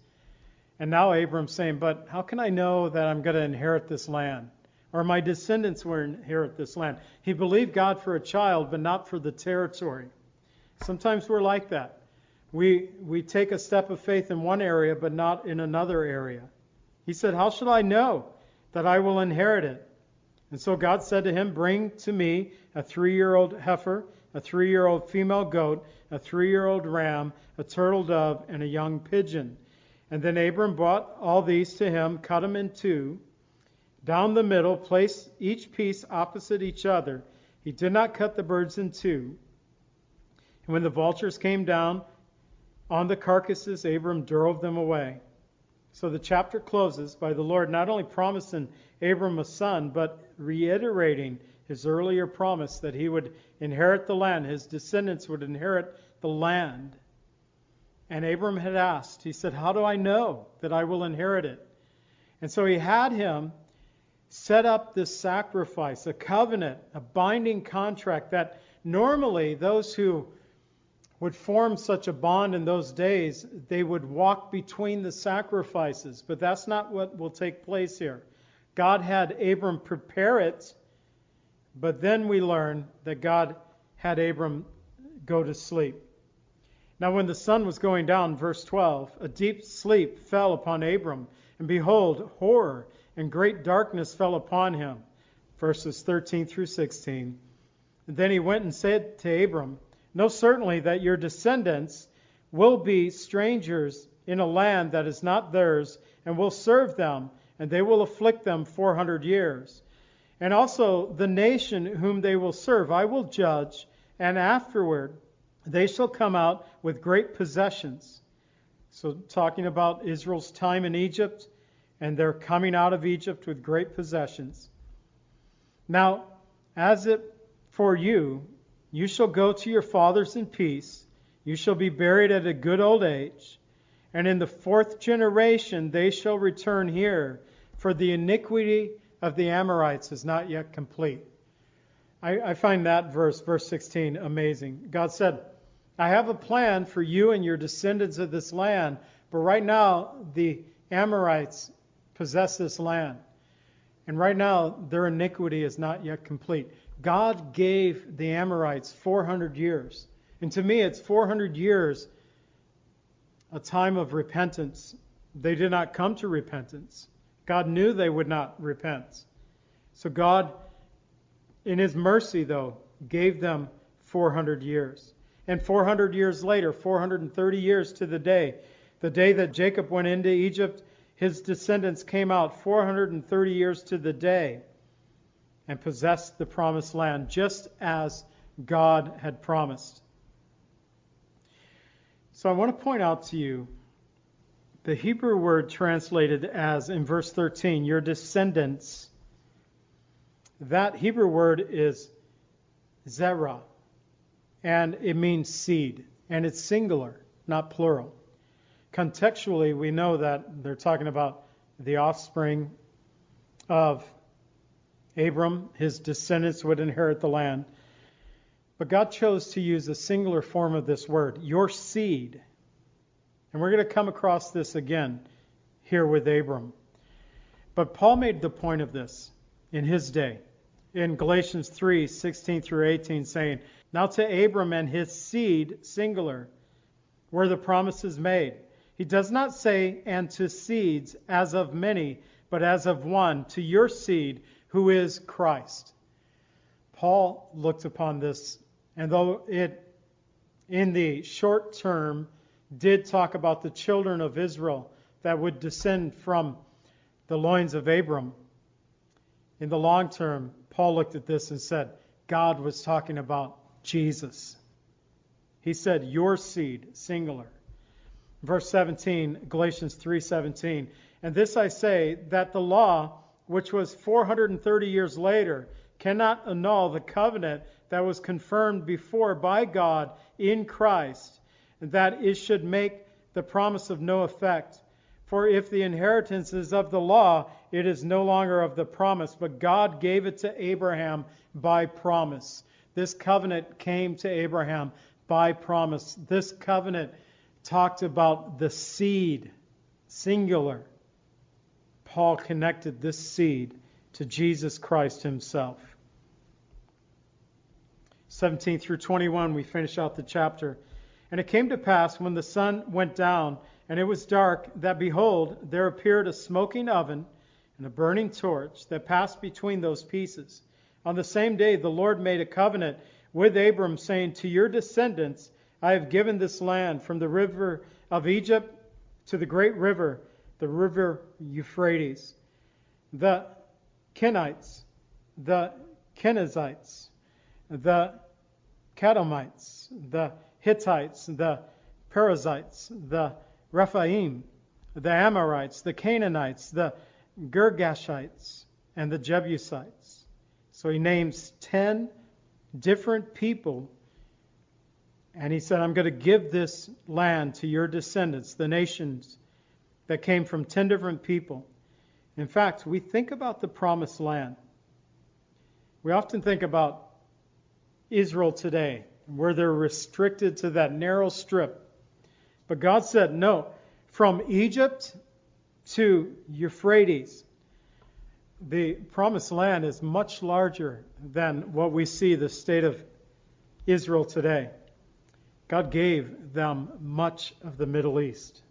[SPEAKER 1] And now Abram's saying, But how can I know that I'm going to inherit this land? Or my descendants will inherit this land. He believed God for a child, but not for the territory. Sometimes we're like that. We, we take a step of faith in one area, but not in another area. He said, How shall I know that I will inherit it? And so God said to him, Bring to me a three year old heifer, a three year old female goat, a three year old ram, a turtle dove, and a young pigeon. And then Abram brought all these to him, cut them in two, down the middle, placed each piece opposite each other. He did not cut the birds in two. And when the vultures came down on the carcasses, Abram drove them away. So the chapter closes by the Lord not only promising Abram a son, but reiterating his earlier promise that he would inherit the land, his descendants would inherit the land. And Abram had asked, he said, How do I know that I will inherit it? And so he had him set up this sacrifice, a covenant, a binding contract that normally those who would form such a bond in those days, they would walk between the sacrifices. But that's not what will take place here. God had Abram prepare it, but then we learn that God had Abram go to sleep. Now, when the sun was going down, verse 12, a deep sleep fell upon Abram, and behold, horror and great darkness fell upon him. Verses 13 through 16. And then he went and said to Abram, Know certainly that your descendants will be strangers in a land that is not theirs, and will serve them, and they will afflict them 400 years. And also the nation whom they will serve I will judge, and afterward they shall come out with great possessions. So, talking about Israel's time in Egypt, and they're coming out of Egypt with great possessions. Now, as it for you, you shall go to your fathers in peace, you shall be buried at a good old age, and in the fourth generation they shall return here, for the iniquity of the Amorites is not yet complete. I, I find that verse, verse 16, amazing. God said, I have a plan for you and your descendants of this land, but right now the Amorites possess this land. And right now their iniquity is not yet complete. God gave the Amorites 400 years. And to me, it's 400 years, a time of repentance. They did not come to repentance. God knew they would not repent. So God, in His mercy, though, gave them 400 years. And 400 years later, 430 years to the day, the day that Jacob went into Egypt, his descendants came out 430 years to the day and possessed the promised land, just as God had promised. So I want to point out to you the Hebrew word translated as in verse 13, your descendants. That Hebrew word is zerah and it means seed, and it's singular, not plural. Contextually, we know that they're talking about the offspring of Abram, his descendants would inherit the land. But God chose to use a singular form of this word, your seed. And we're going to come across this again here with Abram. But Paul made the point of this in his day. in Galatians 3 16 through 18, saying, Now to Abram and his seed, singular, were the promises made. He does not say, and to seeds as of many, but as of one, to your seed, who is Christ. Paul looked upon this, and though it in the short term did talk about the children of Israel that would descend from the loins of Abram, in the long term, Paul looked at this and said, God was talking about Jesus. He said, Your seed, singular. Verse 17, Galatians 3:17. And this I say that the law, which was 430 years later, cannot annul the covenant that was confirmed before by God in Christ, and that it should make the promise of no effect. For if the inheritance is of the law, it is no longer of the promise, but God gave it to Abraham by promise. This covenant came to Abraham by promise. This covenant talked about the seed, singular. Paul connected this seed to Jesus Christ himself. 17 through 21, we finish out the chapter. And it came to pass when the sun went down and it was dark, that behold, there appeared a smoking oven and a burning torch that passed between those pieces. On the same day, the Lord made a covenant with Abram, saying, To your descendants I have given this land from the river of Egypt to the great river, the river Euphrates. The Kenites, the Kenizzites, the Kadmonites, the Hittites, the Perizzites, the Rephaim, the Amorites, the Canaanites, the Girgashites, and the Jebusites. So he names 10 different people. And he said, I'm going to give this land to your descendants, the nations that came from 10 different people. In fact, we think about the promised land. We often think about Israel today, where they're restricted to that narrow strip but God said, no, from Egypt to Euphrates, the promised land is much larger than what we see the state of Israel today. God gave them much of the Middle East.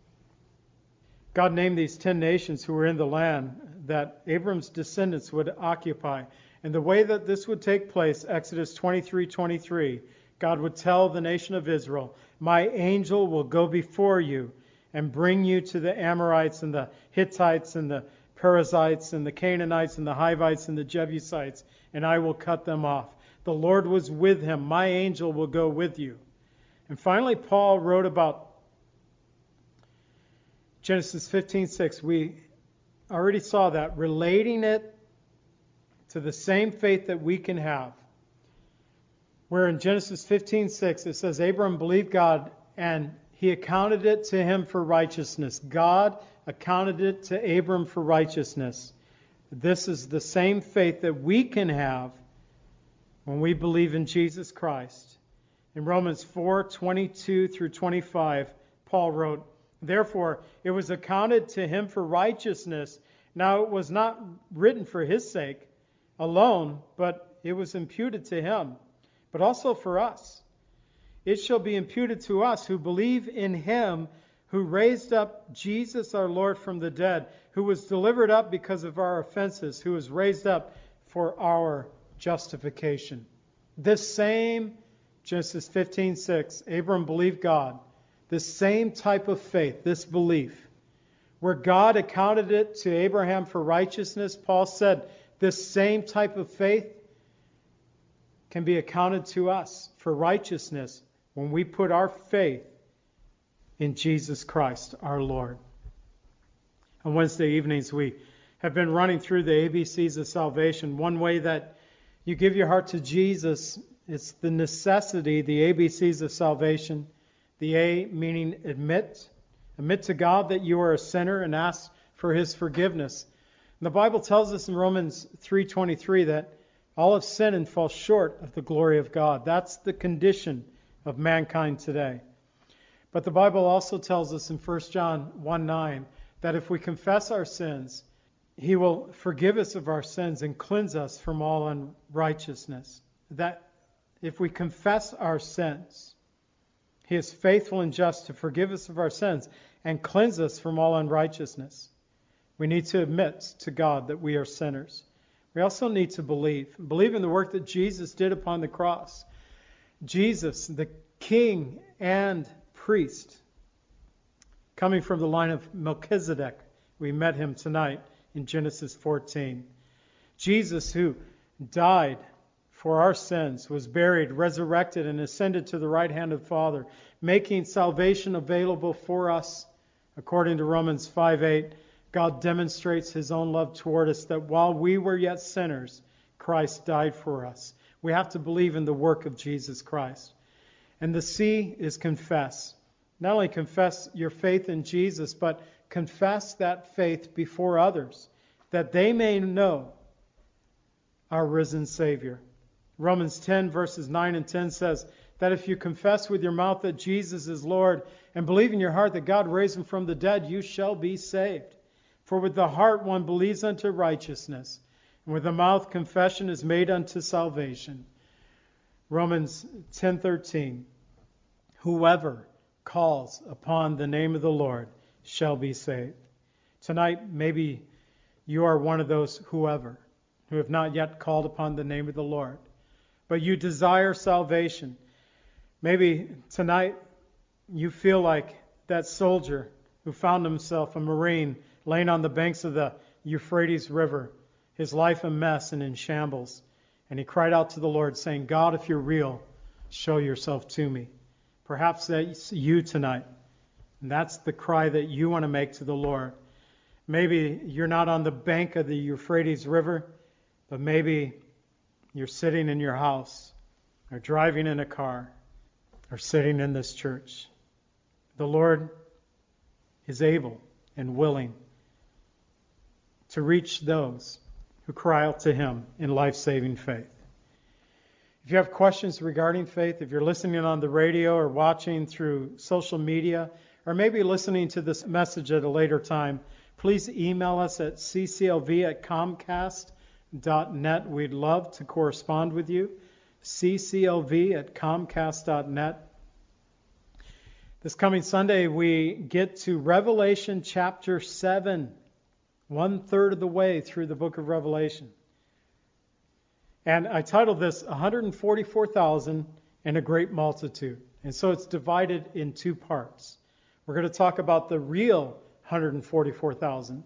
[SPEAKER 1] God named these ten nations who were in the land that Abram's descendants would occupy. And the way that this would take place, Exodus 23:23, God would tell the nation of Israel, My angel will go before you and bring you to the Amorites and the Hittites and the Perizzites and the Canaanites and the Hivites and the Jebusites, and I will cut them off. The Lord was with him. My angel will go with you. And finally, Paul wrote about Genesis 15:6. We already saw that, relating it to the same faith that we can have where in Genesis 15:6 it says Abram believed God and he accounted it to him for righteousness. God accounted it to Abram for righteousness. This is the same faith that we can have when we believe in Jesus Christ. In Romans 4:22 through 25, Paul wrote, "Therefore it was accounted to him for righteousness. Now it was not written for his sake alone, but it was imputed to him." but also for us. It shall be imputed to us who believe in him who raised up Jesus our Lord from the dead, who was delivered up because of our offenses, who was raised up for our justification. This same Genesis 15:6, Abram believed God. This same type of faith, this belief, where God accounted it to Abraham for righteousness, Paul said, this same type of faith can be accounted to us for righteousness when we put our faith in Jesus Christ, our Lord. On Wednesday evenings, we have been running through the ABCs of salvation. One way that you give your heart to Jesus is the necessity, the ABCs of salvation. The A meaning admit, admit to God that you are a sinner and ask for his forgiveness. And the Bible tells us in Romans 3:23 that all have sinned and fall short of the glory of God. That's the condition of mankind today. But the Bible also tells us in 1 John 1 9 that if we confess our sins, He will forgive us of our sins and cleanse us from all unrighteousness. That if we confess our sins, He is faithful and just to forgive us of our sins and cleanse us from all unrighteousness. We need to admit to God that we are sinners. We also need to believe. Believe in the work that Jesus did upon the cross. Jesus, the King and priest, coming from the line of Melchizedek. We met him tonight in Genesis 14. Jesus, who died for our sins, was buried, resurrected, and ascended to the right hand of the Father, making salvation available for us. According to Romans 5:8, God demonstrates his own love toward us that while we were yet sinners, Christ died for us. We have to believe in the work of Jesus Christ. And the C is confess. Not only confess your faith in Jesus, but confess that faith before others, that they may know our risen Savior. Romans 10, verses 9 and 10 says that if you confess with your mouth that Jesus is Lord and believe in your heart that God raised him from the dead, you shall be saved. For with the heart one believes unto righteousness, and with the mouth confession is made unto salvation. Romans 10:13 Whoever calls upon the name of the Lord shall be saved. Tonight, maybe you are one of those whoever who have not yet called upon the name of the Lord, but you desire salvation. Maybe tonight you feel like that soldier who found himself a Marine laying on the banks of the Euphrates River, his life a mess and in shambles. And he cried out to the Lord, saying, God, if you're real, show yourself to me. Perhaps that's you tonight. And that's the cry that you want to make to the Lord. Maybe you're not on the bank of the Euphrates River, but maybe you're sitting in your house, or driving in a car, or sitting in this church. The Lord is able and willing to reach those who cry out to Him in life saving faith. If you have questions regarding faith, if you're listening on the radio or watching through social media, or maybe listening to this message at a later time, please email us at cclv at comcast.net. We'd love to correspond with you. cclv at comcast.net. This coming Sunday, we get to Revelation chapter 7, one third of the way through the book of Revelation. And I titled this 144,000 and a Great Multitude. And so it's divided in two parts. We're going to talk about the real 144,000,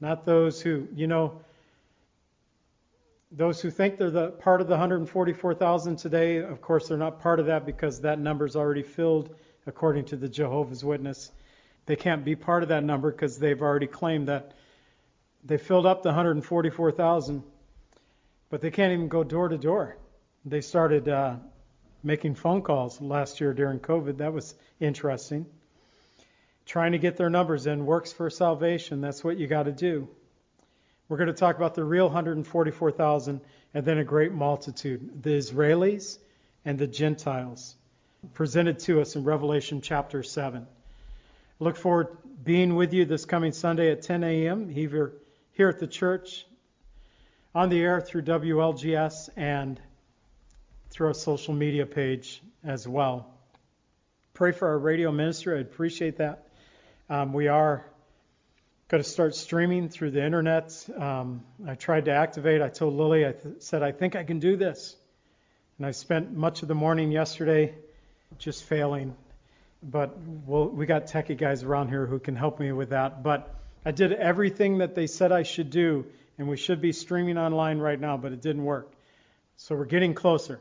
[SPEAKER 1] not those who, you know, those who think they're the part of the 144,000 today. Of course, they're not part of that because that number's already filled according to the Jehovah's Witness. They can't be part of that number because they've already claimed that they filled up the 144,000 but they can't even go door to door. They started uh, making phone calls last year during COVID. That was interesting. Trying to get their numbers in works for salvation. That's what you got to do. We're going to talk about the real 144,000 and then a great multitude, the Israelis and the Gentiles, presented to us in Revelation chapter 7. Look forward to being with you this coming Sunday at 10 a.m. Here at the church on the air through WLGS and through our social media page as well. Pray for our radio minister. I'd appreciate that. Um, we are going to start streaming through the internet. Um, I tried to activate. I told Lily, I th- said, I think I can do this. And I spent much of the morning yesterday just failing. But we'll, we got techie guys around here who can help me with that. But I did everything that they said I should do and we should be streaming online right now, but it didn't work. So we're getting closer.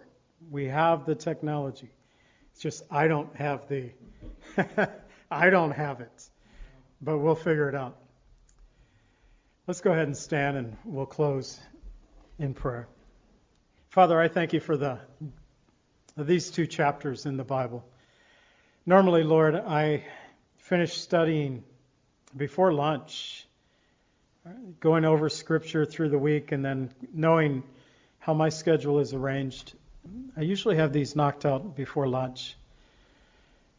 [SPEAKER 1] We have the technology. It's just I don't have the <laughs> I don't have it. But we'll figure it out. Let's go ahead and stand and we'll close in prayer. Father, I thank you for the these two chapters in the Bible. Normally, Lord, I finish studying before lunch going over scripture through the week and then knowing how my schedule is arranged, I usually have these knocked out before lunch.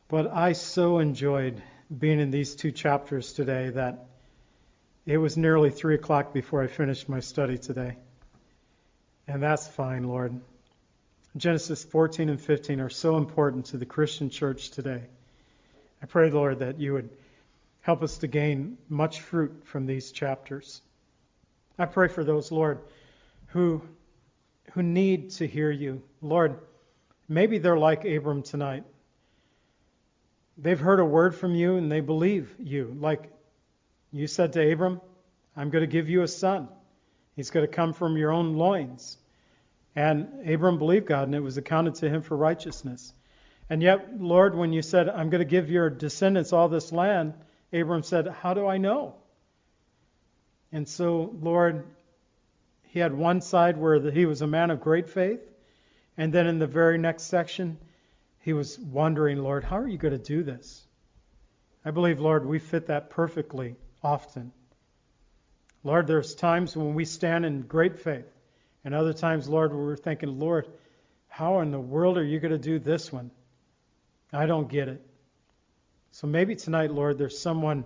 [SPEAKER 1] But I so enjoyed being in these two chapters today that it was nearly 3 o'clock before I finished my study today. And that's fine, Lord. Genesis 14 and 15 are so important to the Christian church today. I pray, Lord, that you would help us to gain much fruit from these chapters. I pray for those, Lord, who who need to hear you. Lord, maybe they're like Abram tonight. They've heard a word from you and they believe you. Like you said to Abram, I'm going to give you a son. He's going to come from your own loins. And Abram believed God, and it was accounted to him for righteousness. And yet, Lord, when you said, I'm going to give your descendants all this land, Abram said, How do I know? And so, Lord, he had one side where he was a man of great faith, and then in the very next section, he was wondering, Lord, how are you going to do this? I believe, Lord, we fit that perfectly often. Lord, there's times when we stand in great faith, and other times, Lord, we're thinking, Lord, how in the world are you going to do this one? I don't get it. So maybe tonight, Lord, there's someone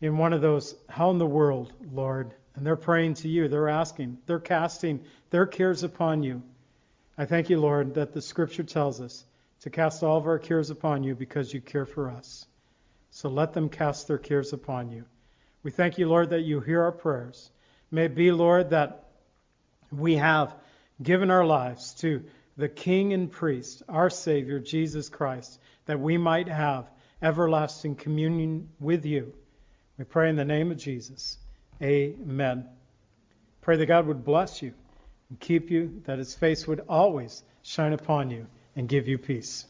[SPEAKER 1] in one of those, how in the world, Lord? And they're praying to you. They're asking. They're casting their cares upon you. I thank you, Lord, that the scripture tells us to cast all of our cares upon you because you care for us. So let them cast their cares upon you. We thank you, Lord, that you hear our prayers. May it be, Lord, that we have given our lives to the King and Priest, our Savior, Jesus Christ, that we might have everlasting communion with you. We pray in the name of Jesus. Amen. Pray that God would bless you and keep you, that his face would always shine upon you and give you peace.